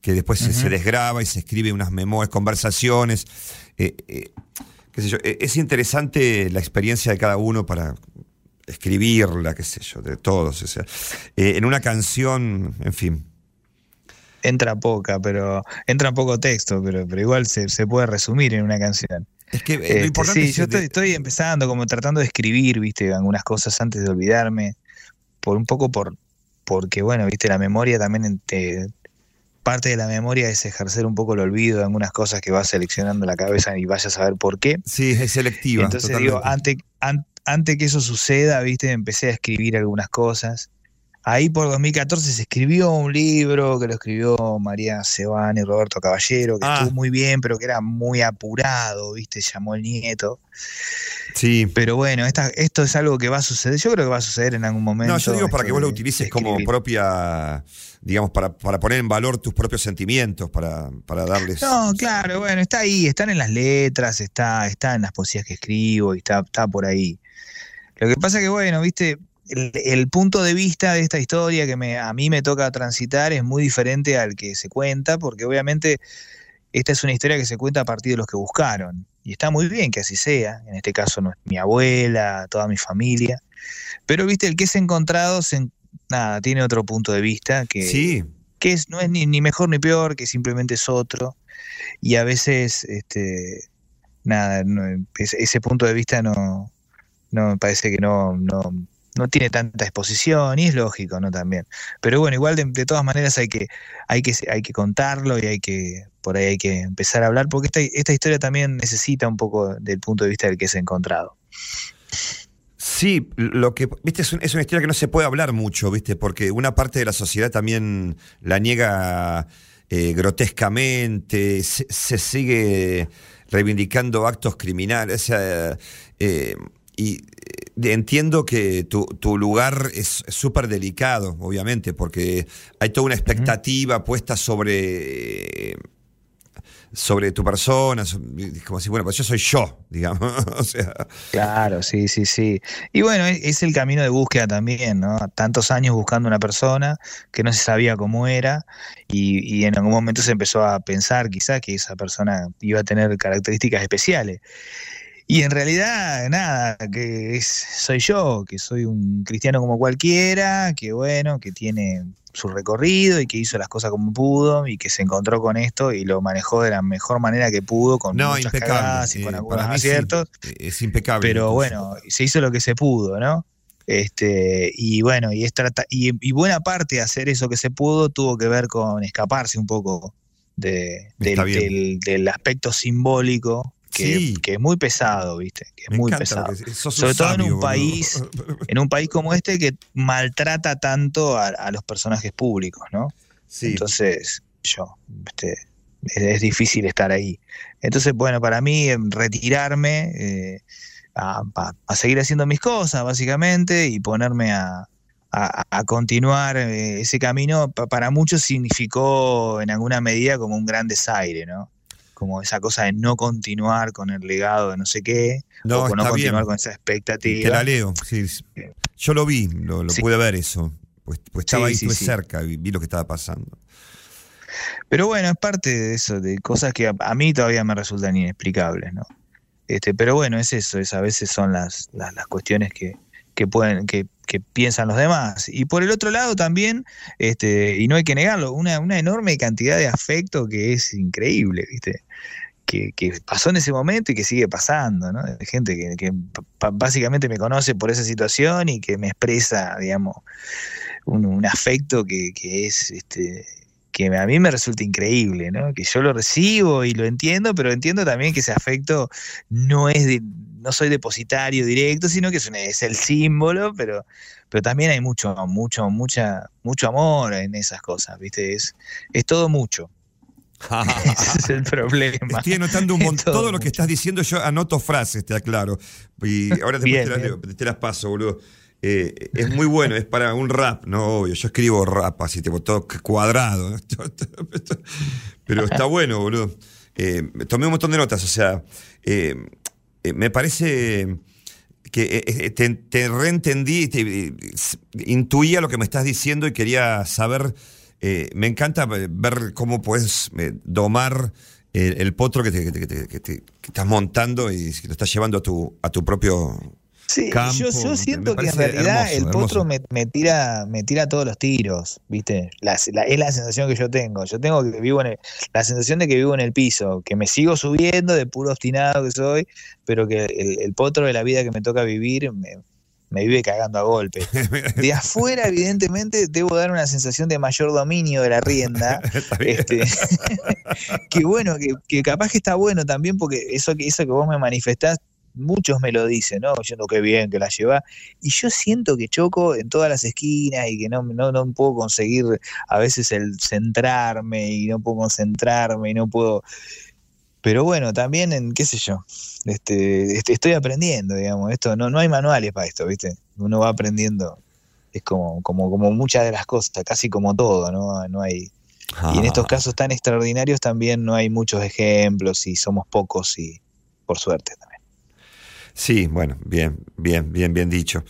que después se- se, desgraba y se escribe unas memorias, conversaciones. eh, eh, qué sé yo. Eh, Es interesante la experiencia de cada uno para escribirla, qué sé yo, de todos. O sea, eh, en una canción, en fin. Entra poca, pero entra poco texto, pero, pero igual se, se puede resumir en una canción. Es que eh, lo Este, importante sí, es yo estoy, estoy empezando como tratando de escribir, viste, algunas cosas antes de olvidarme, por un poco por, porque bueno, viste, la memoria también te- parte de la memoria es ejercer un poco el olvido de algunas cosas que vas seleccionando en la cabeza y vayas a saber por qué. Sí, es selectiva. Entonces totalmente. digo, antes, an- antes que eso suceda, viste, empecé a escribir algunas cosas. Ahí por 2014 se escribió un libro que lo escribió María Sebán y Roberto Caballero, que Ah. estuvo muy bien, pero que era muy apurado, viste, llamó el nieto. Sí. Pero bueno, esta- esto es algo que va a suceder, yo creo que va a suceder en algún momento. No, yo digo para que vos lo utilices como propia, digamos, para, para poner en valor tus propios sentimientos, para, para darles... No, claro, bueno, está ahí, están en las letras, está, está en las poesías que escribo y está, está por ahí. Lo que pasa que, bueno, viste, el, el punto de vista de esta historia que me, a mí me toca transitar es muy diferente al que se cuenta, porque obviamente esta es una historia que se cuenta a partir de los que buscaron. Y está muy bien que así sea, en este caso no es mi abuela, toda mi familia. Pero, viste, el que es encontrado, se en- nada, tiene otro punto de vista que, Sí, que es, no es ni, ni mejor ni peor, que simplemente es otro. Y a veces, este, nada, no- ese, ese punto de vista no, no me parece que no, no, no tiene tanta exposición y es lógico, ¿no? También. Pero bueno, igual de, todas maneras hay que, hay que, hay que contarlo y hay que, por ahí hay que empezar a hablar, porque esta, esta historia también necesita un poco del punto de vista del que es encontrado. sí, lo que, viste, es, es una historia que no se puede hablar mucho, viste, porque una parte de la sociedad también la niega eh, grotescamente, se, se sigue reivindicando actos criminales, o sea, eh, y eh, entiendo que tu, tu lugar es súper delicado, obviamente, porque hay toda una expectativa puesta sobre... sobre tu persona, so- como si, bueno, pues yo soy yo, digamos. o sea, Claro, sí, sí, sí. Y bueno, es, es el camino de búsqueda también, ¿no? Tantos años buscando una persona que no se sabía cómo era y, y en algún momento se empezó a pensar quizá que esa persona iba a tener características especiales. Y en realidad, nada, que es, soy yo, que soy un cristiano como cualquiera, que bueno, que tiene su recorrido y que hizo las cosas como pudo y que se encontró con esto y lo manejó de la mejor manera que pudo, con no, muchas cagadas y con eh, algunos sí, aciertos. es impecable. Pero bueno, se hizo lo que se pudo, ¿no? Este, y bueno, y, es trata- y, y buena parte de hacer eso que se pudo tuvo que ver con escaparse un poco de, del- del aspecto simbólico, que, Sí. que es muy pesado, ¿viste? Que es Me muy pesado. Sobre todo en un país, en un país como este que maltrata tanto a, a los personajes públicos, ¿no? Sí. Entonces, yo, este, es, es difícil estar ahí. Entonces, bueno, para mí, retirarme, eh, a, a- a seguir haciendo mis cosas, básicamente, y ponerme a, a- continuar eh, ese camino, pa- para muchos significó en alguna medida como un gran desaire, ¿no? Como esa cosa de no continuar con el legado de no sé qué, no, o no bien. continuar con esa Te expectativa. la leo. sí. Yo lo vi, lo, lo Sí. pude ver eso. Pues, pues estaba Sí, ahí, sí. cerca, vi, vi lo que estaba pasando. Pero bueno, es parte de eso, de cosas que a, a mí todavía me resultan inexplicables, ¿no? Este, pero bueno, es eso, es a veces son las, las, las cuestiones que, que pueden, que, que piensan los demás. Y por el otro lado también, este, y no hay que negarlo, una, una enorme cantidad de afecto que es increíble, ¿viste? Que, que pasó en ese momento y que sigue pasando, ¿no? Gente que, que básicamente me conoce por esa situación y que me expresa, digamos, un, un afecto que, que es este, que a mí me resulta increíble, ¿no? Que yo lo recibo y lo entiendo, pero entiendo también que ese afecto no es de, no soy depositario directo, sino que es, es el símbolo, pero, pero también hay mucho, mucho, mucha, mucho amor en esas cosas, ¿viste? Es, es todo mucho. Ese es el problema. Estoy anotando un montón. todo Todo lo que estás diciendo, yo anoto frases, te aclaro. Y ahora Bien, te, las, bien. leo, te las paso, boludo. Eh, es muy bueno, es para un rap, no obvio. Yo escribo rap así, tipo todo cuadrado. ¿no? Pero está bueno, boludo. Eh, tomé un montón de notas, o sea, eh, me parece que te, te reentendí, te, intuía lo que me estás diciendo y quería saber. me encanta ver cómo puedes domar el, el potro que, te, que que que estás montando y que lo estás llevando a tu, a tu propio. Sí, campo, yo, siento que en realidad hermoso, el potro me, me tira me tira todos los tiros, ¿viste? La- la- es la sensación que yo tengo. Yo tengo que vivo en el- la sensación de que vivo en el piso, que me sigo subiendo de puro obstinado que soy, pero que el, el potro de la vida que me toca vivir me, me vive cagando a golpe. De afuera, evidentemente, debo dar una sensación de mayor dominio de la rienda. Este, que bueno, que, que capaz que está bueno también, porque eso que, eso que vos me manifestás, muchos me lo dicen, ¿no? Diciendo que bien, que la lleva. Y yo siento que choco en todas las esquinas y que no, no, no puedo conseguir a veces el centrarme y no puedo concentrarme y no puedo. Pero bueno, también en, qué sé yo, este, este, estoy aprendiendo, digamos, esto, no, no hay manuales para esto, ¿viste? Uno va aprendiendo. Es como, como, como muchas de las cosas, casi como todo, ¿no? No hay, y en estos Ah. casos tan extraordinarios también no hay muchos ejemplos y somos pocos y por suerte también. Sí, bueno, bien, bien, bien, bien dicho.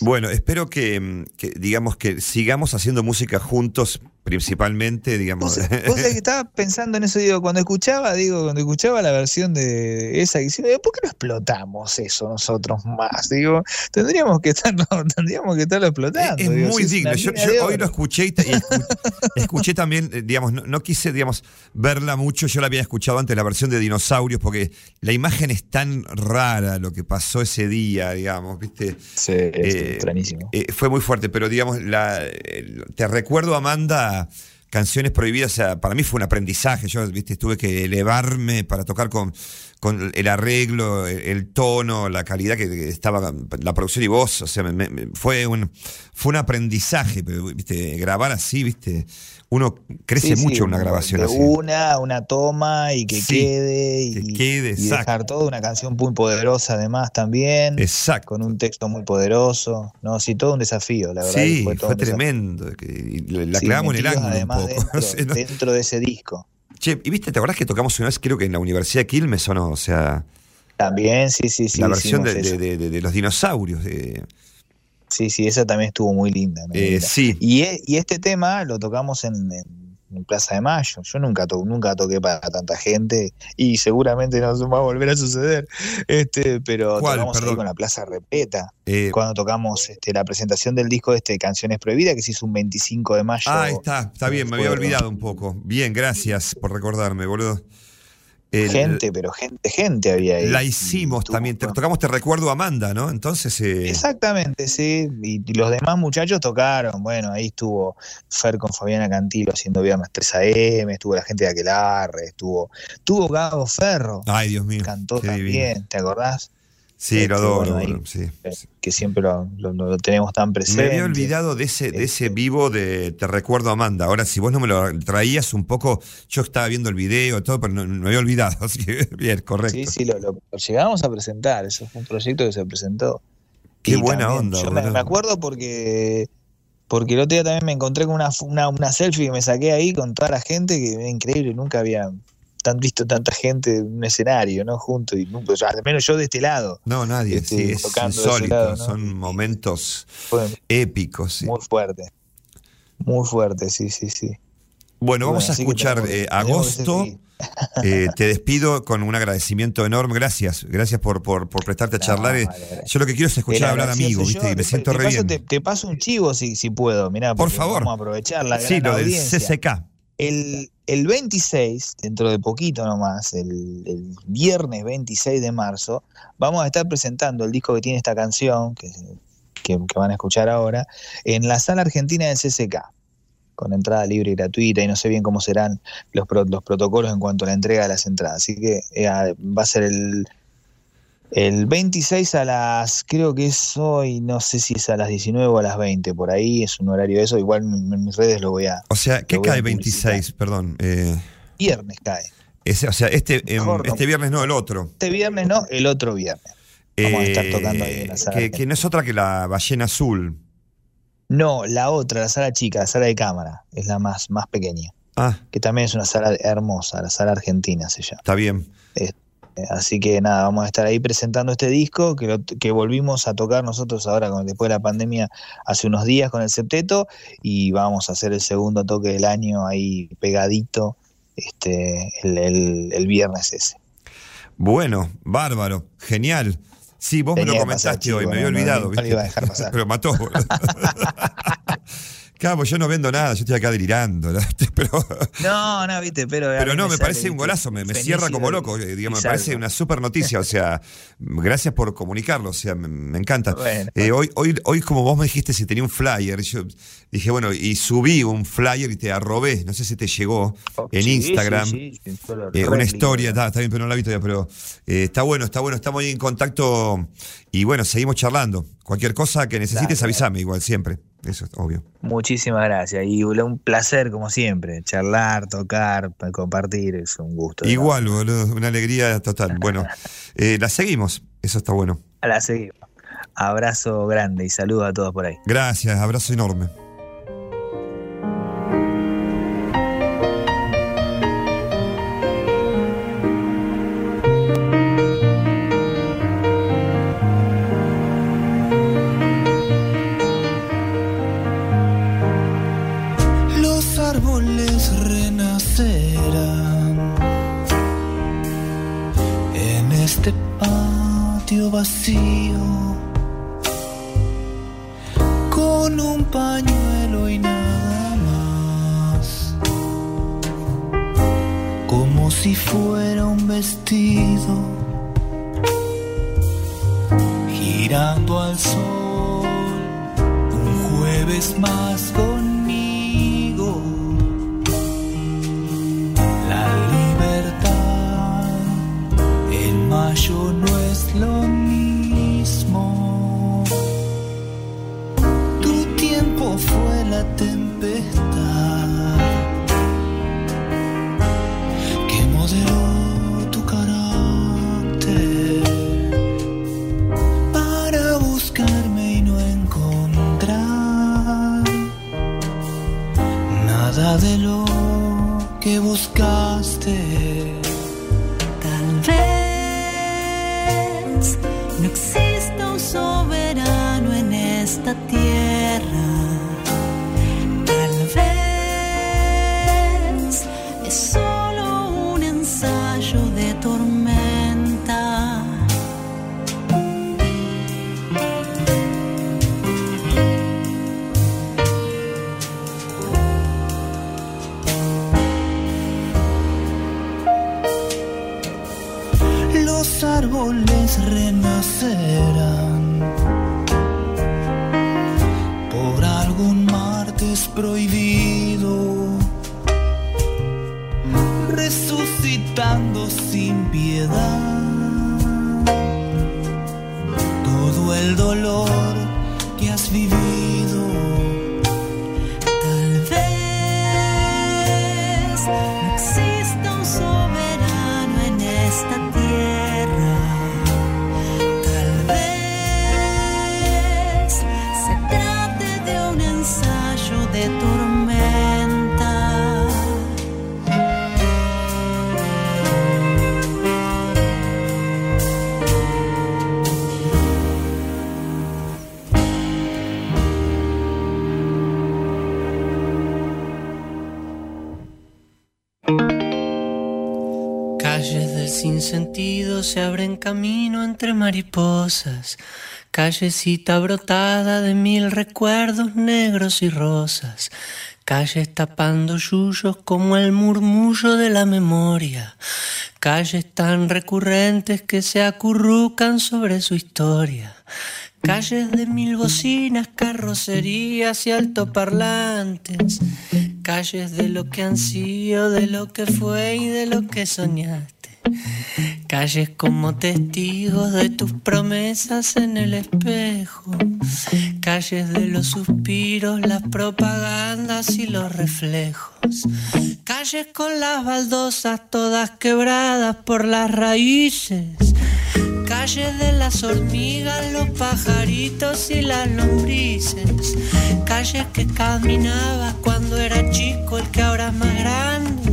Bueno, espero que, mm, que, digamos que sigamos haciendo música juntos, principalmente, digamos. Vos, que estaba pensando en eso, digo, cuando escuchaba, digo, cuando escuchaba la versión de esa hicieron, digo, ¿por qué no explotamos eso nosotros más? Digo, tendríamos que estar, no, tendríamos que estarlo explotando. Es digo, muy si digno. Yo, yo hoy lo escuché y, escuché también, eh, digamos, no, no quise, digamos, verla mucho. Yo la había escuchado antes, la versión de dinosaurios, porque la imagen es tan rara lo que pasó ese día, digamos, ¿viste? Sí, es Eh, extrañísimo. Eh, fue muy fuerte, pero digamos, la, te recuerdo, Amanda, Canciones Prohibidas, o sea, para mí fue un aprendizaje. Yo, viste, tuve que elevarme para tocar con, con el arreglo, el, el tono, la calidad que, que estaba, la producción y voz. O sea, me- me- fue, un, fue un aprendizaje, pero, viste, grabar así, viste, uno crece Sí, sí, mucho una de grabación así. una, una toma y que Sí, quede y, que quede, y dejar todo, una canción muy poderosa además también. Exacto. con un texto muy poderoso. No, sí, todo un desafío, la verdad. Sí, fue, todo fue tremendo. la clavamos en el ángulo un además poco. Dentro, O sea, no- dentro de ese disco. Che, y viste, ¿te acordás que tocamos una vez, creo que en la Universidad de Quilmes o no? O sea, También, sí, sí, sí. la versión de, de- los dinosaurios. Sí, sí, esa también estuvo muy linda. muy eh, linda. sí, Y, e- y este tema lo tocamos en, en- en Plaza de Mayo. Yo nunca, to- nunca toqué para tanta gente y seguramente no va a volver a suceder. Este, pero tocamos Perdón. ahí con la Plaza Repleta. eh, Cuando tocamos este, la presentación del disco este Canciones Prohibidas, que se hizo un 25 de mayo. ah, está, está bien, me había olvidado un poco. Bien, gracias por recordarme, boludo. El- gente, pero gente, gente había ahí. la hicimos también. Te, tocamos Te Recuerdo Amanda, ¿no? Entonces, eh, Exactamente, sí. Y, y los demás muchachos tocaron. Bueno, ahí estuvo Fer con Fabiana Cantilo haciendo Viernes 3 AM, estuvo la gente de Aquelarre, estuvo, estuvo Gabo Ferro, ay, Dios mío. cantó divino. también, ¿te acordás? Sí, Este, lo adoro. ahí, boludo, sí. Eh, Que siempre lo, lo- lo tenemos tan presente. Me había olvidado de ese, de ese Este. vivo de Te recuerdo Amanda. Ahora, si vos no me lo traías un poco, yo estaba viendo el video y todo, pero no, me había olvidado. Así que, bien, correcto. Sí, sí, lo, lo- llegamos a presentar, eso fue un proyecto que se presentó. Qué Y buena también, onda, Yo me acuerdo porque porque el otro día también me encontré con una, una, una selfie que me saqué ahí con toda la gente, que era increíble, nunca había tan visto tanta gente en un escenario, ¿no? Junto, y o sea, al menos yo de este lado. No, nadie, Este, sí, es tocando de ese insólito, lado, ¿no? son momentos épicos. sí. muy fuerte. Muy fuerte, sí, sí, sí. Bueno, vamos Bueno, a escuchar tenemos eh, agosto. Eh, te despido con un agradecimiento enorme. Gracias, gracias por, por, por prestarte a No, charlar. Eh, vale. Yo lo que quiero es escuchar hablar amigos, ¿viste? yo. Y me siento te re paso- bien. Te, te paso un chivo si, si puedo, mirá. Por favor. Vamos a aprovechar la Sí, lo del audiencia. CCK. El, el 26, dentro de poquito nomás, el, el viernes 26 de marzo, vamos a estar presentando el disco que tiene esta canción, que, que- que van a escuchar ahora, en la sala argentina del CCK, con entrada libre y gratuita, y no sé bien cómo serán los, pro- los protocolos en cuanto a la entrega de las entradas. Así que eh, va a ser el, el 26 a las, creo que es hoy, no sé si es a las 19 o a las 20, por ahí es un horario de eso, igual en, mis redes lo voy a... O sea, ¿qué cae publicitar. 26? Perdón. eh, Viernes cae. ese- o sea, este, em, no. este viernes no, el otro. Este viernes no, el otro viernes. Vamos a estar tocando ahí en la sala que, no es otra que la ballena azul. No, la otra, la sala chica, la sala de cámara, es la más, más pequeña, Ah, que también es una sala hermosa, la sala argentina se llama. está bien. Así que nada, vamos a estar ahí presentando este disco que, lo- que volvimos a tocar nosotros ahora con, después de la pandemia hace unos días con el septeto y vamos a hacer el segundo toque del año ahí pegadito este, el, el- el viernes ese. Bueno, bárbaro, genial. Sí, vos me lo comentaste pasar, hoy, chico, me había no, no, olvidado. no ¿viste? lo iba a dejar pasar. Pero mató. Claro, yo no vendo nada, yo estoy acá delirando. ¿no? Pero, No, no, viste, pero. pero no, me sale, parece un golazo, me, cierra como loco. eh, Digamos, me parece una super noticia. O sea, gracias por comunicarlo, o sea, me, me encanta. Bueno. Eh, hoy, hoy, hoy, como vos me dijiste, si tenía un flyer, yo dije, bueno, y subí un flyer y te arrobé, no sé si te llegó en Sí, Instagram. sí, sí, Eh, una historia, está, está bien, pero no la vi todavía, pero eh, está bueno, está bueno, estamos ahí en contacto y bueno, seguimos charlando. Cualquier cosa que necesites, avísame, igual, siempre. Eso es obvio. Muchísimas gracias. Y un placer, como siempre. Charlar, tocar, compartir, es un gusto. Igual, boludo, una alegría total. Bueno, eh, la seguimos, eso está bueno. La seguimos. Abrazo grande y saludo a todos por ahí. Gracias, abrazo enorme. Que camino entre mariposas. Callecita brotada de mil recuerdos negros y rosas. Calles tapando yuyos como el murmullo de la memoria. Calles tan recurrentes que se acurrucan sobre su historia. Calles de mil bocinas, carrocerías y altoparlantes. Calles de lo que han sido, de lo que fue y de lo que soñaste. Calles como testigos de tus promesas en el espejo. Calles de los suspiros, las propagandas y los reflejos. Calles con las baldosas todas quebradas por las raíces. Calles de las hormigas, los pajaritos y las lombrices. Calles que caminaba cuando era chico, el que ahora es más grande.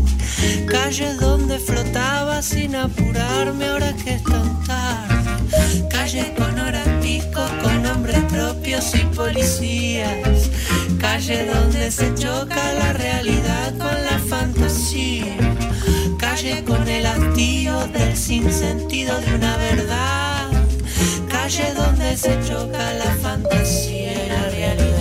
Calles donde flotaba sin apurarme ahora que es tan tarde. Calles con horas pico, con nombres propios y policías. Calle donde se choca la realidad con la fantasía. Calle con el hastío del sinsentido de una verdad. Calle donde se choca la fantasía y la realidad.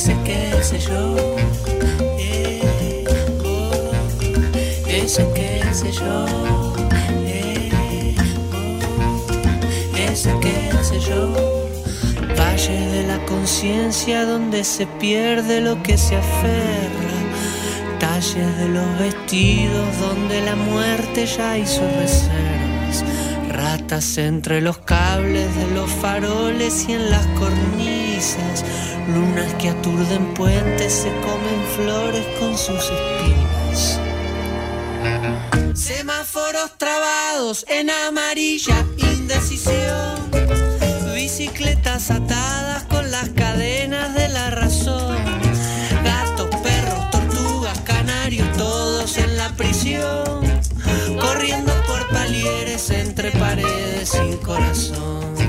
Ese que sé yo. eh, oh, ese que sé yo. eh, oh, ese que sé yo. Valle de la conciencia donde se pierde lo que se aferra. Talles de los vestidos donde la muerte ya hizo reservas. Ratas entre los cables de los faroles y en las cornisas. Lunas que aturden puentes se comen flores con sus espinas. Semáforos trabados en amarilla, indecisión. Bicicletas atadas con las cadenas de la razón. Entre paredes sin corazón.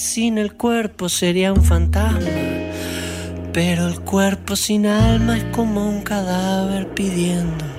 Sin el cuerpo sería un fantasma. Pero el cuerpo sin alma es como un cadáver pidiendo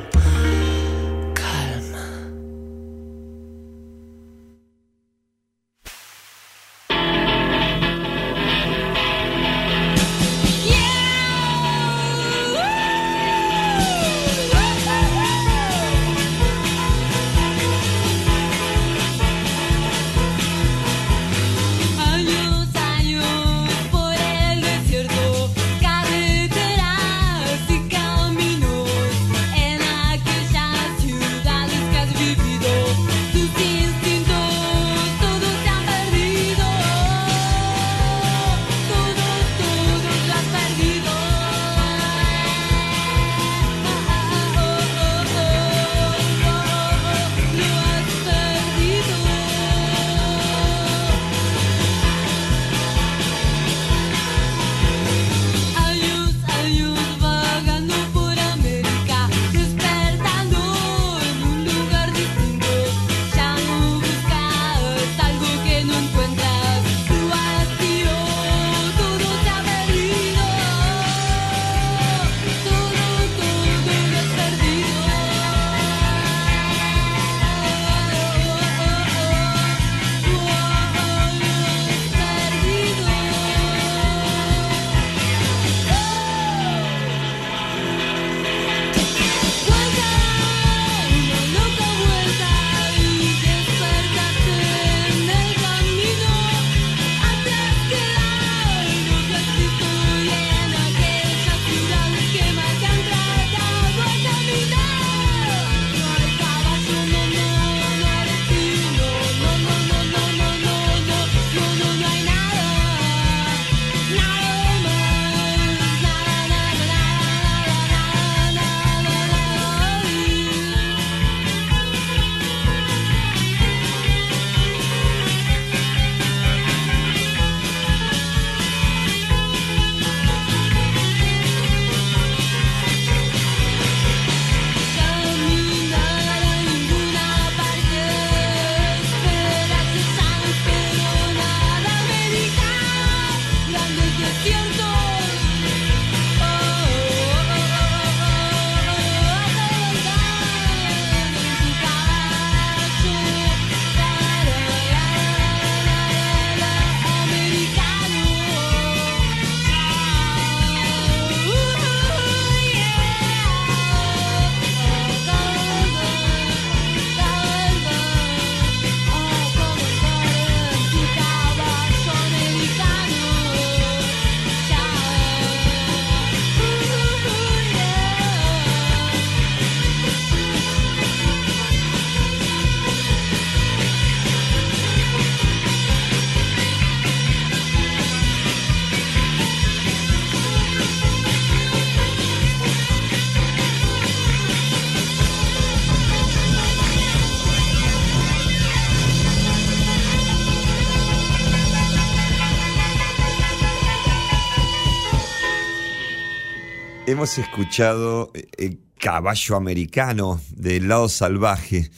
hemos escuchado eh, el caballo americano del lado salvaje.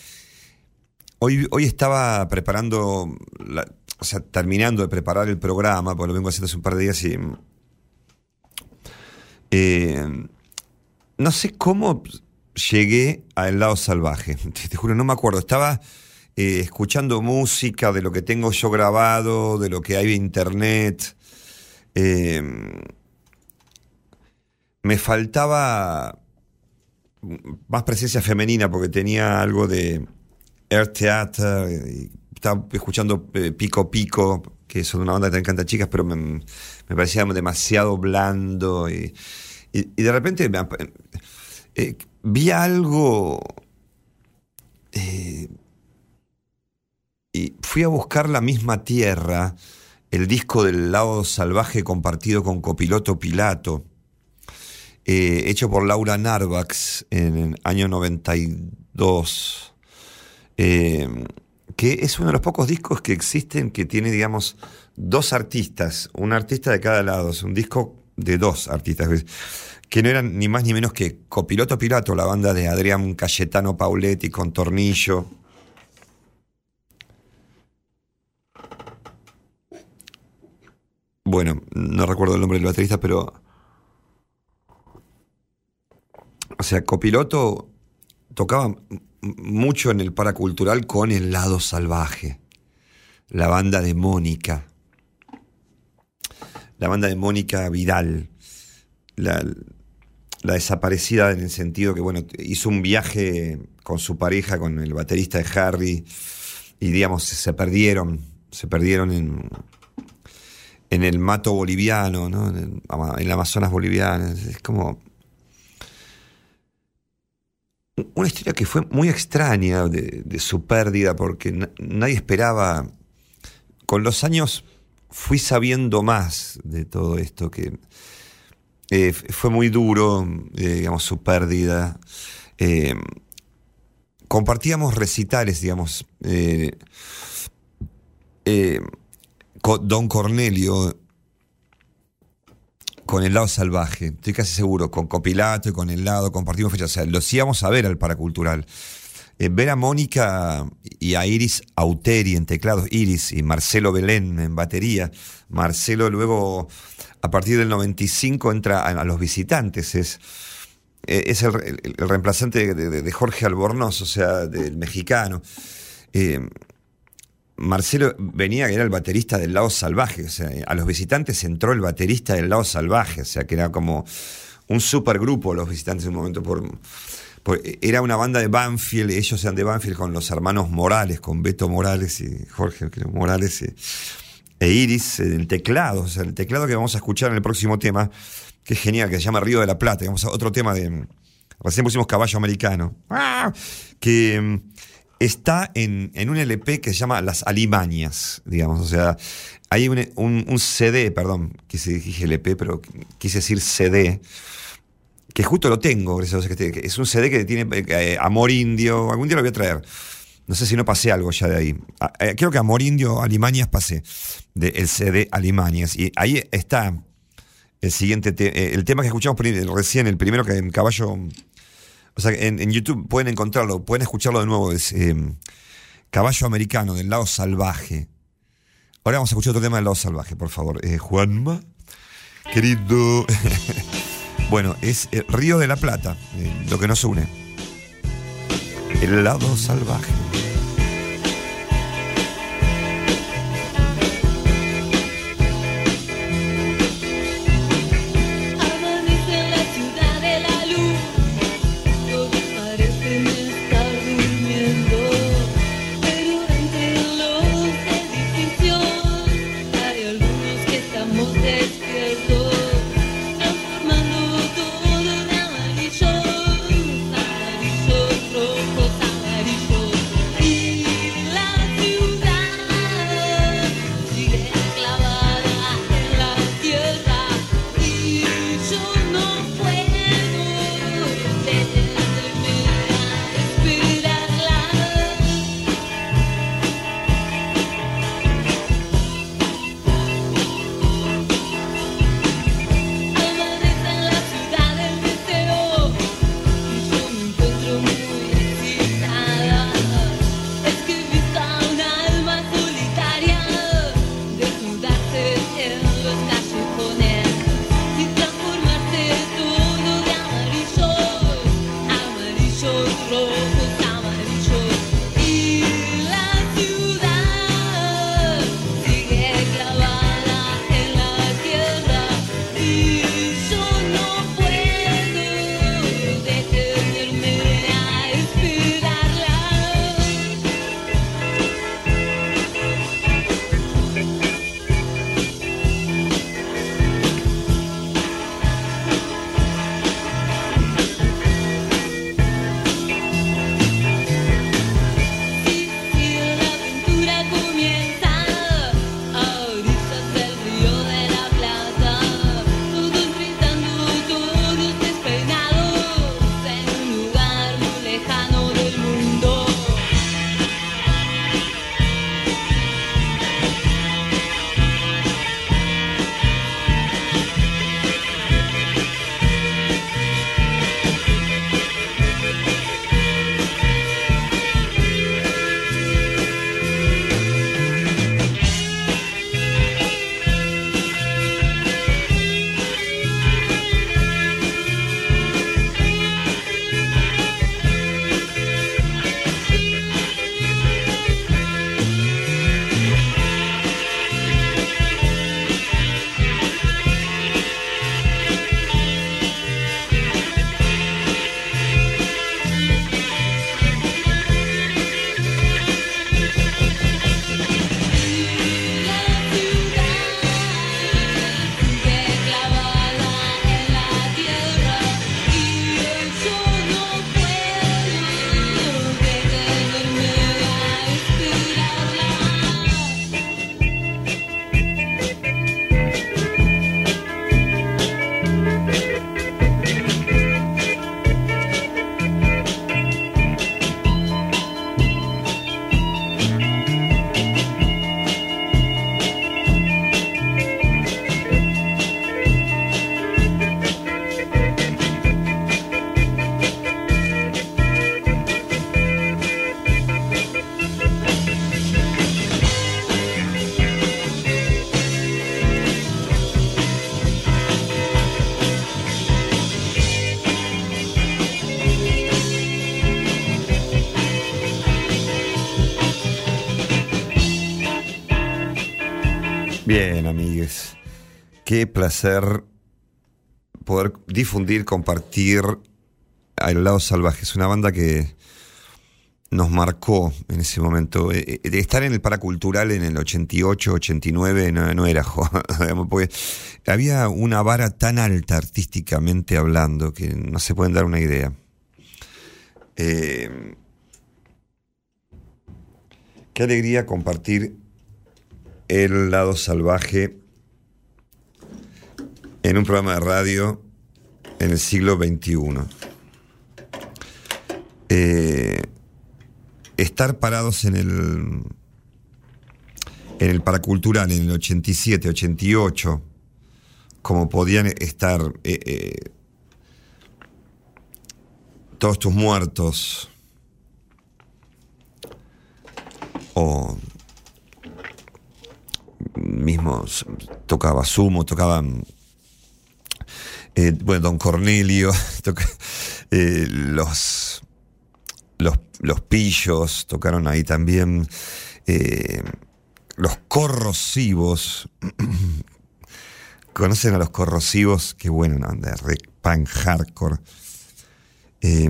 Hoy, hoy estaba preparando, o sea, terminando de preparar el programa, porque lo vengo haciendo hace un par de días y. eh, no sé cómo llegué al lado salvaje. Te, te juro, no me acuerdo. Estaba eh, escuchando música de lo que tengo yo grabado, de lo que hay en internet. Me faltaba más presencia femenina porque tenía algo de Air Theater. y estaba escuchando eh, Pico Pico, que son una banda que también canta chicas, pero me, parecía demasiado blando. Y, de repente eh, vi algo. eh, y fui a buscar la misma tierra, el disco del lado salvaje compartido con Copiloto Pilato eh, hecho por Laura Narvax en el año 92, eh, que es uno de los pocos discos que existen que tiene, digamos, dos artistas, un artista de cada lado, es un disco de dos artistas, que no eran ni más ni menos que Copiloto Pilato, la banda de Adrián Cayetano Pauletti con Tornillo. Bueno, no recuerdo el nombre del baterista, pero O sea, Copiloto tocaba mucho en el paracultural con el lado salvaje. La banda de Mónica. La banda de Mónica Vidal. La, desaparecida en el sentido que, bueno, hizo un viaje con su pareja, con el baterista de Harry, y digamos, se perdieron. Se perdieron en, en el mato boliviano, ¿no? En el Amazonas boliviano. Es como una historia que fue muy extraña de, su pérdida porque na- nadie esperaba. Con los años fui sabiendo más de todo esto, que eh, fue muy duro, eh, digamos, su pérdida. Eh, compartíamos recitales, digamos. Don Cornelio con el lado salvaje, estoy casi seguro, con Copilato y con el lado, compartimos fechas, o sea, los íbamos a ver al paracultural. Eh, ver a Mónica y a Iris Auteri en teclados, Iris y Marcelo Belén en batería. Marcelo luego, a partir del 95, entra a, los visitantes, es, eh, es el, reemplazante de Jorge Albornoz, o sea, del mexicano. Eh, Marcelo venía, que era el baterista del lado salvaje, o sea, a los visitantes entró el baterista del lado salvaje, o sea, que era como un supergrupo los visitantes en un momento por, era una banda de Banfield, ellos eran de Banfield con los hermanos Morales, con Beto Morales y Jorge Morales e Iris en teclado, o sea, el teclado que vamos a escuchar en el próximo tema, que es genial, que se llama Río de la Plata, vamos a otro tema de recién pusimos Caballo Americano, ¡Ah! que mm, está en, en un LP que se llama Las Alimañas, digamos. O sea, hay un, un- CD, perdón, quise dije LP, pero quise decir CD, que justo lo tengo, gracias a Dios, es un CD que tiene eh, Amor Indio, algún día lo voy a traer. No sé si no pasé algo ya de ahí. Ah, eh, creo que Amor Indio, Alimañas pasé, del CD Alimañas. Y ahí está el siguiente, te- eh, el tema que escuchamos recién, el primero que en caballo o sea, en, en YouTube pueden encontrarlo, pueden escucharlo de nuevo. Es eh, Caballo Americano, del lado salvaje. Ahora vamos a escuchar otro tema del lado salvaje, por favor. Eh, Juanma, querido. bueno, es eh, Río de la Plata, eh, lo que nos une. El lado salvaje. Qué placer poder difundir, compartir a El lado salvaje. Es una banda que nos marcó en ese momento. Eh, eh, estar en el paracultural en el 88, 89 no, era porque había una vara tan alta artísticamente hablando que no se pueden dar una idea. Eh, qué alegría compartir el lado salvaje en un programa de radio en el siglo XXI. Eh, estar parados en el en el paracultural en el 87, 88, como podían estar eh, eh, todos tus muertos o mismos tocaba Sumo, tocaban eh, bueno, Don Cornelio, eh, los, los, los pillos tocaron ahí también, eh, los corrosivos, ¿conocen a los corrosivos? Qué bueno, ¿no? de re- punk hardcore. Eh,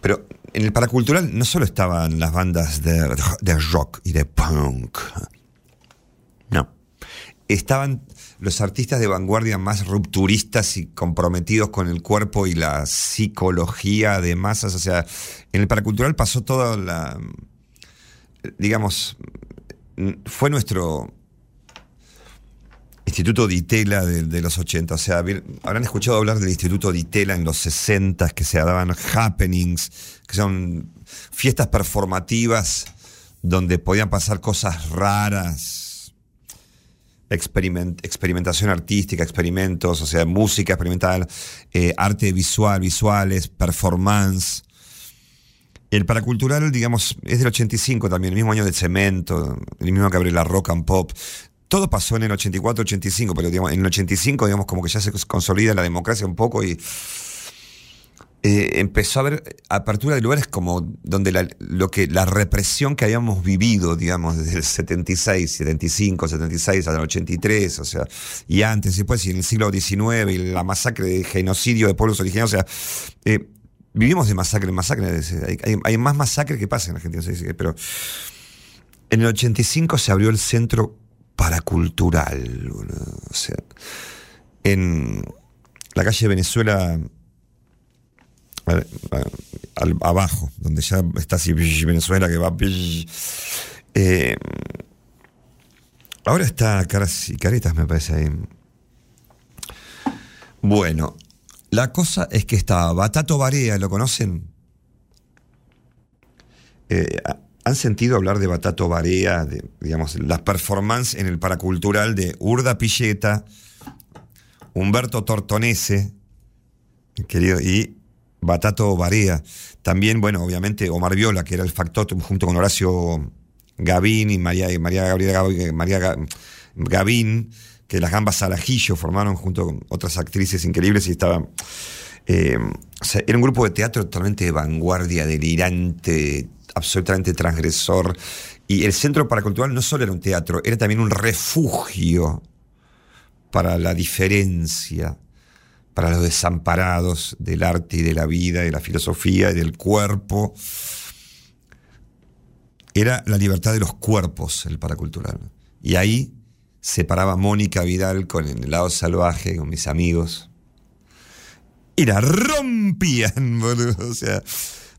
pero en el paracultural no solo estaban las bandas de, de rock y de punk, no. Estaban los artistas de vanguardia más rupturistas y comprometidos con el cuerpo y la psicología de masas. O sea, en el paracultural pasó toda la. Digamos, fue nuestro Instituto Ditela de, de los 80. O sea, habrán escuchado hablar del Instituto Ditela en los 60 que se daban happenings, que son fiestas performativas donde podían pasar cosas raras, experiment- experimentación artística, experimentos, o sea, música experimental, eh, arte visual, visuales, performance. El paracultural, digamos, es del 85 también, el mismo año del cemento, el mismo que abre la rock and pop. Todo pasó en el 84, 85, pero digamos, en el 85, digamos, como que ya se consolida la democracia un poco y eh, empezó a haber apertura de lugares como donde la, lo que, la represión que habíamos vivido, digamos, desde el 76, 75, 76 hasta el 83, o sea, y antes y después, y en el siglo XIX, y la masacre de genocidio de pueblos originarios, o sea, eh, vivimos de masacre en masacre, hay, más masacre que pasa en Argentina, se dice, pero en el 85 se abrió el centro paracultural, o sea, en la calle Venezuela, abajo, donde ya está así Venezuela que va. eh, ahora está caras y caretas, me parece ahí. Bueno, la cosa es que está Batato Barea, ¿lo conocen? Eh, ¿ha- ¿Han sentido hablar de Batato Barea, de, digamos, las performances en el paracultural de Urda Pilleta, Humberto Tortonese, querido, y Batato Barea. También, bueno, obviamente Omar Viola, que era el factotum junto con Horacio Gavín y María, y María Gabriela Gav- María Ga- Gavín, que las gambas al ajillo formaron junto con otras actrices increíbles y estaba. eh, o sea, era un grupo de teatro totalmente de vanguardia, delirante, absolutamente transgresor. Y el Centro Paracultural no solo era un teatro, era también un refugio para la diferencia, para los desamparados del arte y de la vida, de la filosofía y del cuerpo. Era la libertad de los cuerpos el paracultural. Y ahí se paraba Mónica Vidal con el lado salvaje, con mis amigos. Y la rompían, boludo. O sea,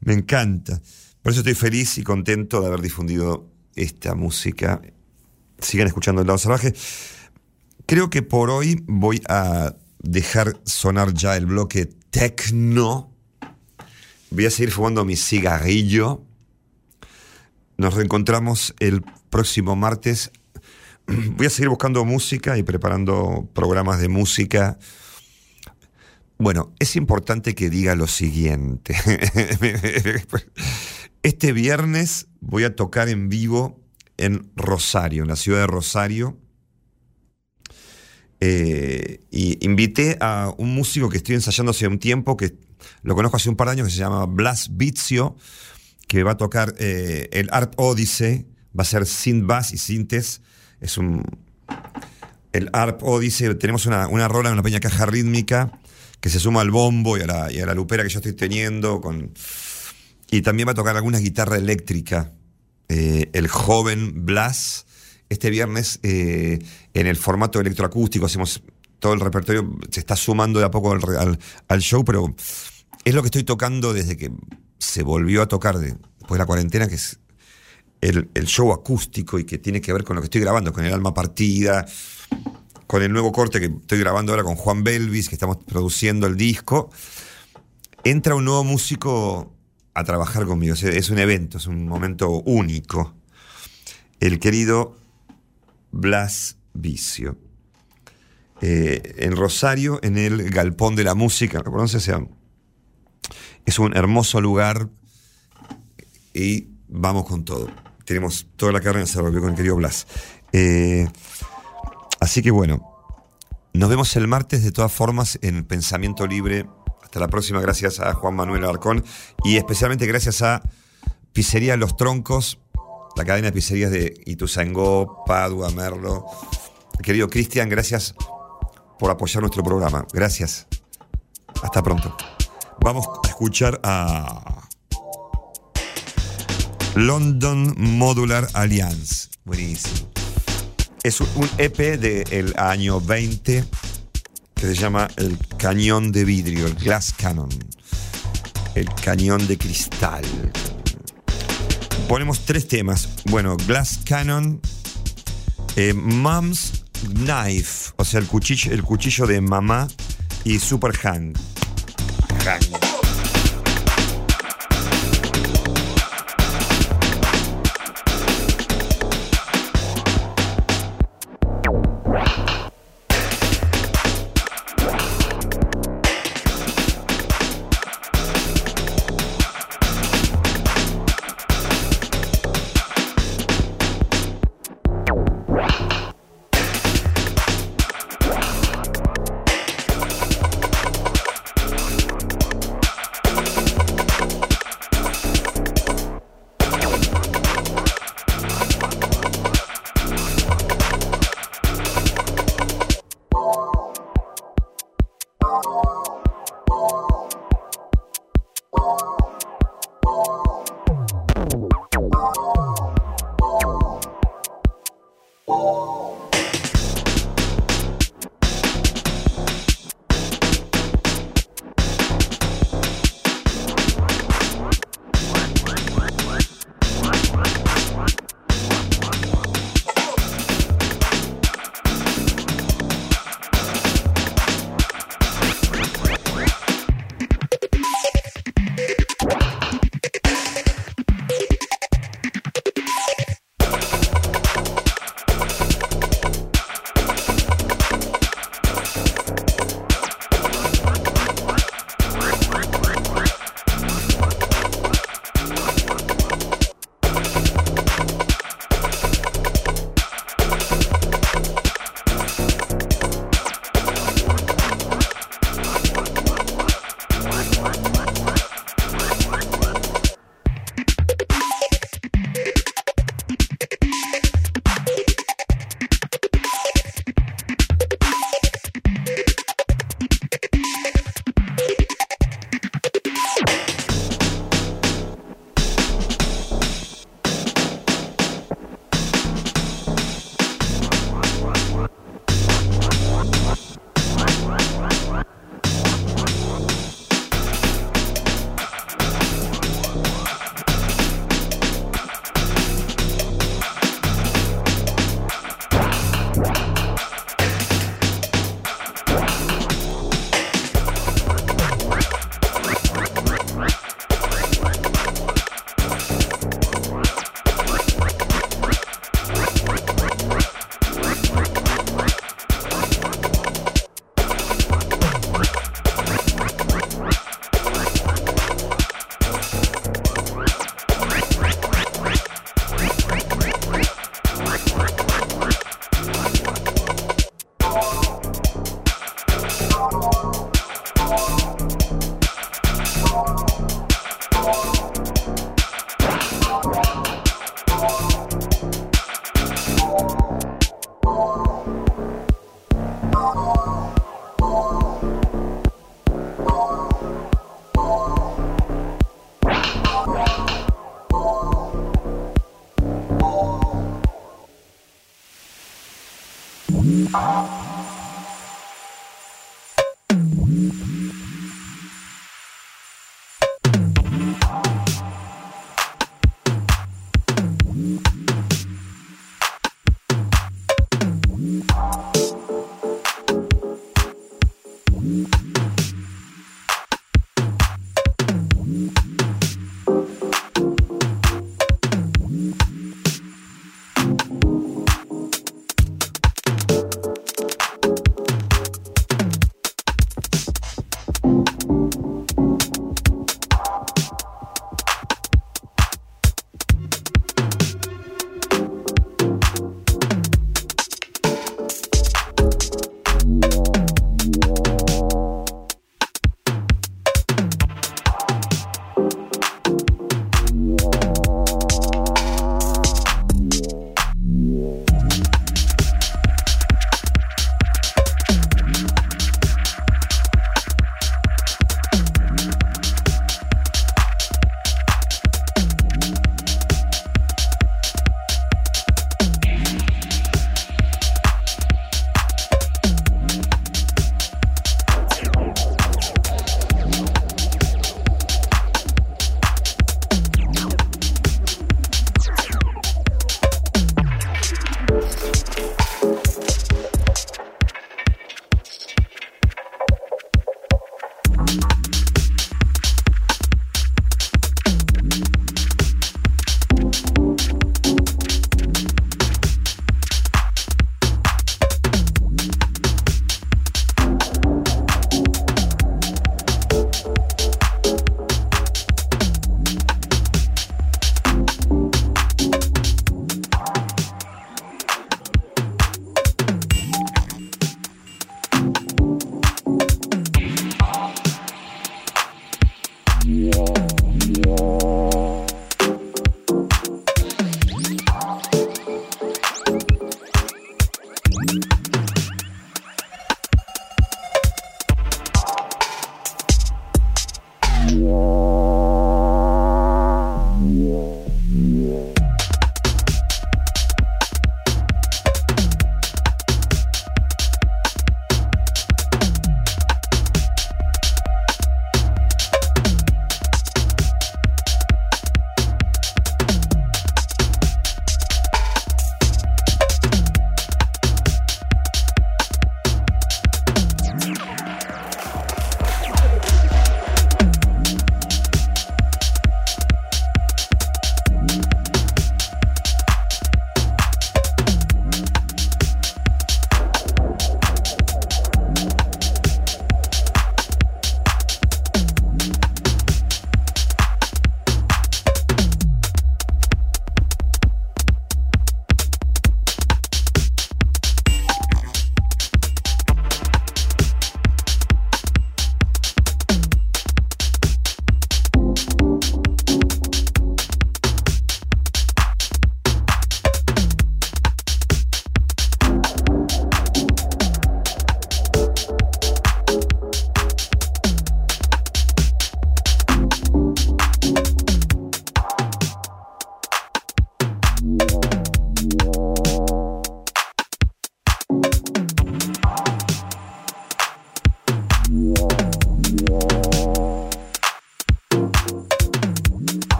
me encanta. Por eso estoy feliz y contento de haber difundido esta música. Sigan escuchando el lado salvaje. Creo que por hoy voy a dejar sonar ya el bloque techno. Voy a seguir fumando mi cigarrillo. Nos reencontramos el próximo martes. Voy a seguir buscando música y preparando programas de música. Bueno, es importante que diga lo siguiente. Este viernes voy a tocar en vivo en Rosario, en la ciudad de Rosario. Eh, y invité a un músico que estoy ensayando hace un tiempo, que lo conozco hace un par de años, que se llama Blas Vizio, que va a tocar eh, el Art Odyssey, va a ser sin bass y sintes, Es un. El ARP Odyssey, tenemos una, una rola en una pequeña caja rítmica que se suma al bombo y a la, y a la lupera que yo estoy teniendo. Con, y también va a tocar alguna guitarra eléctrica. eh, el joven Blas. Este viernes, eh, en el formato electroacústico, hacemos todo el repertorio. Se está sumando de a poco al, show, pero es lo que estoy tocando desde que se volvió a tocar de- después de la cuarentena, que es el, show acústico y que tiene que ver con lo que estoy grabando, con el alma partida, con el nuevo corte que estoy grabando ahora con Juan Belvis, que estamos produciendo el disco. Entra un nuevo músico a trabajar conmigo. Es un evento, es un momento único. El querido Blas Vicio. Eh, en Rosario, en el Galpón de la Música, ¿lo conoces? Es un hermoso lugar y vamos con todo. Tenemos toda la carne en el con el querido Blas. Eh, así que bueno, nos vemos el martes de todas formas en Pensamiento Libre. Hasta la próxima, gracias a Juan Manuel Alarcón y especialmente gracias a Pizzería Los Troncos, la cadena de pizzerías de Ituzaingó, Padua, Merlo. Querido Cristian, gracias por apoyar nuestro programa. Gracias. Hasta pronto. Vamos a escuchar a London Modular Alliance. Buenísimo. Es un- EP del año 20 que se llama El Cañón de Vidrio, el Glass Cannon. El Cañón de Cristal. Ponemos tres temas. Bueno, Glass Cannon, eh, Mom's Knife, o sea, el cuchillo, el cuchillo de mamá y Super Hang. Hang. Bye.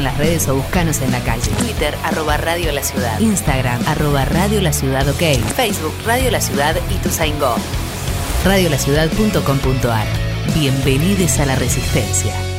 En las redes o buscanos en la calle. Twitter, arroba Radio La Ciudad. Instagram, arroba Radio La Ciudad OK. Facebook, Radio La Ciudad y Tuzaingó. Radiolaciudad.com.ar Bienvenidos a la Resistencia.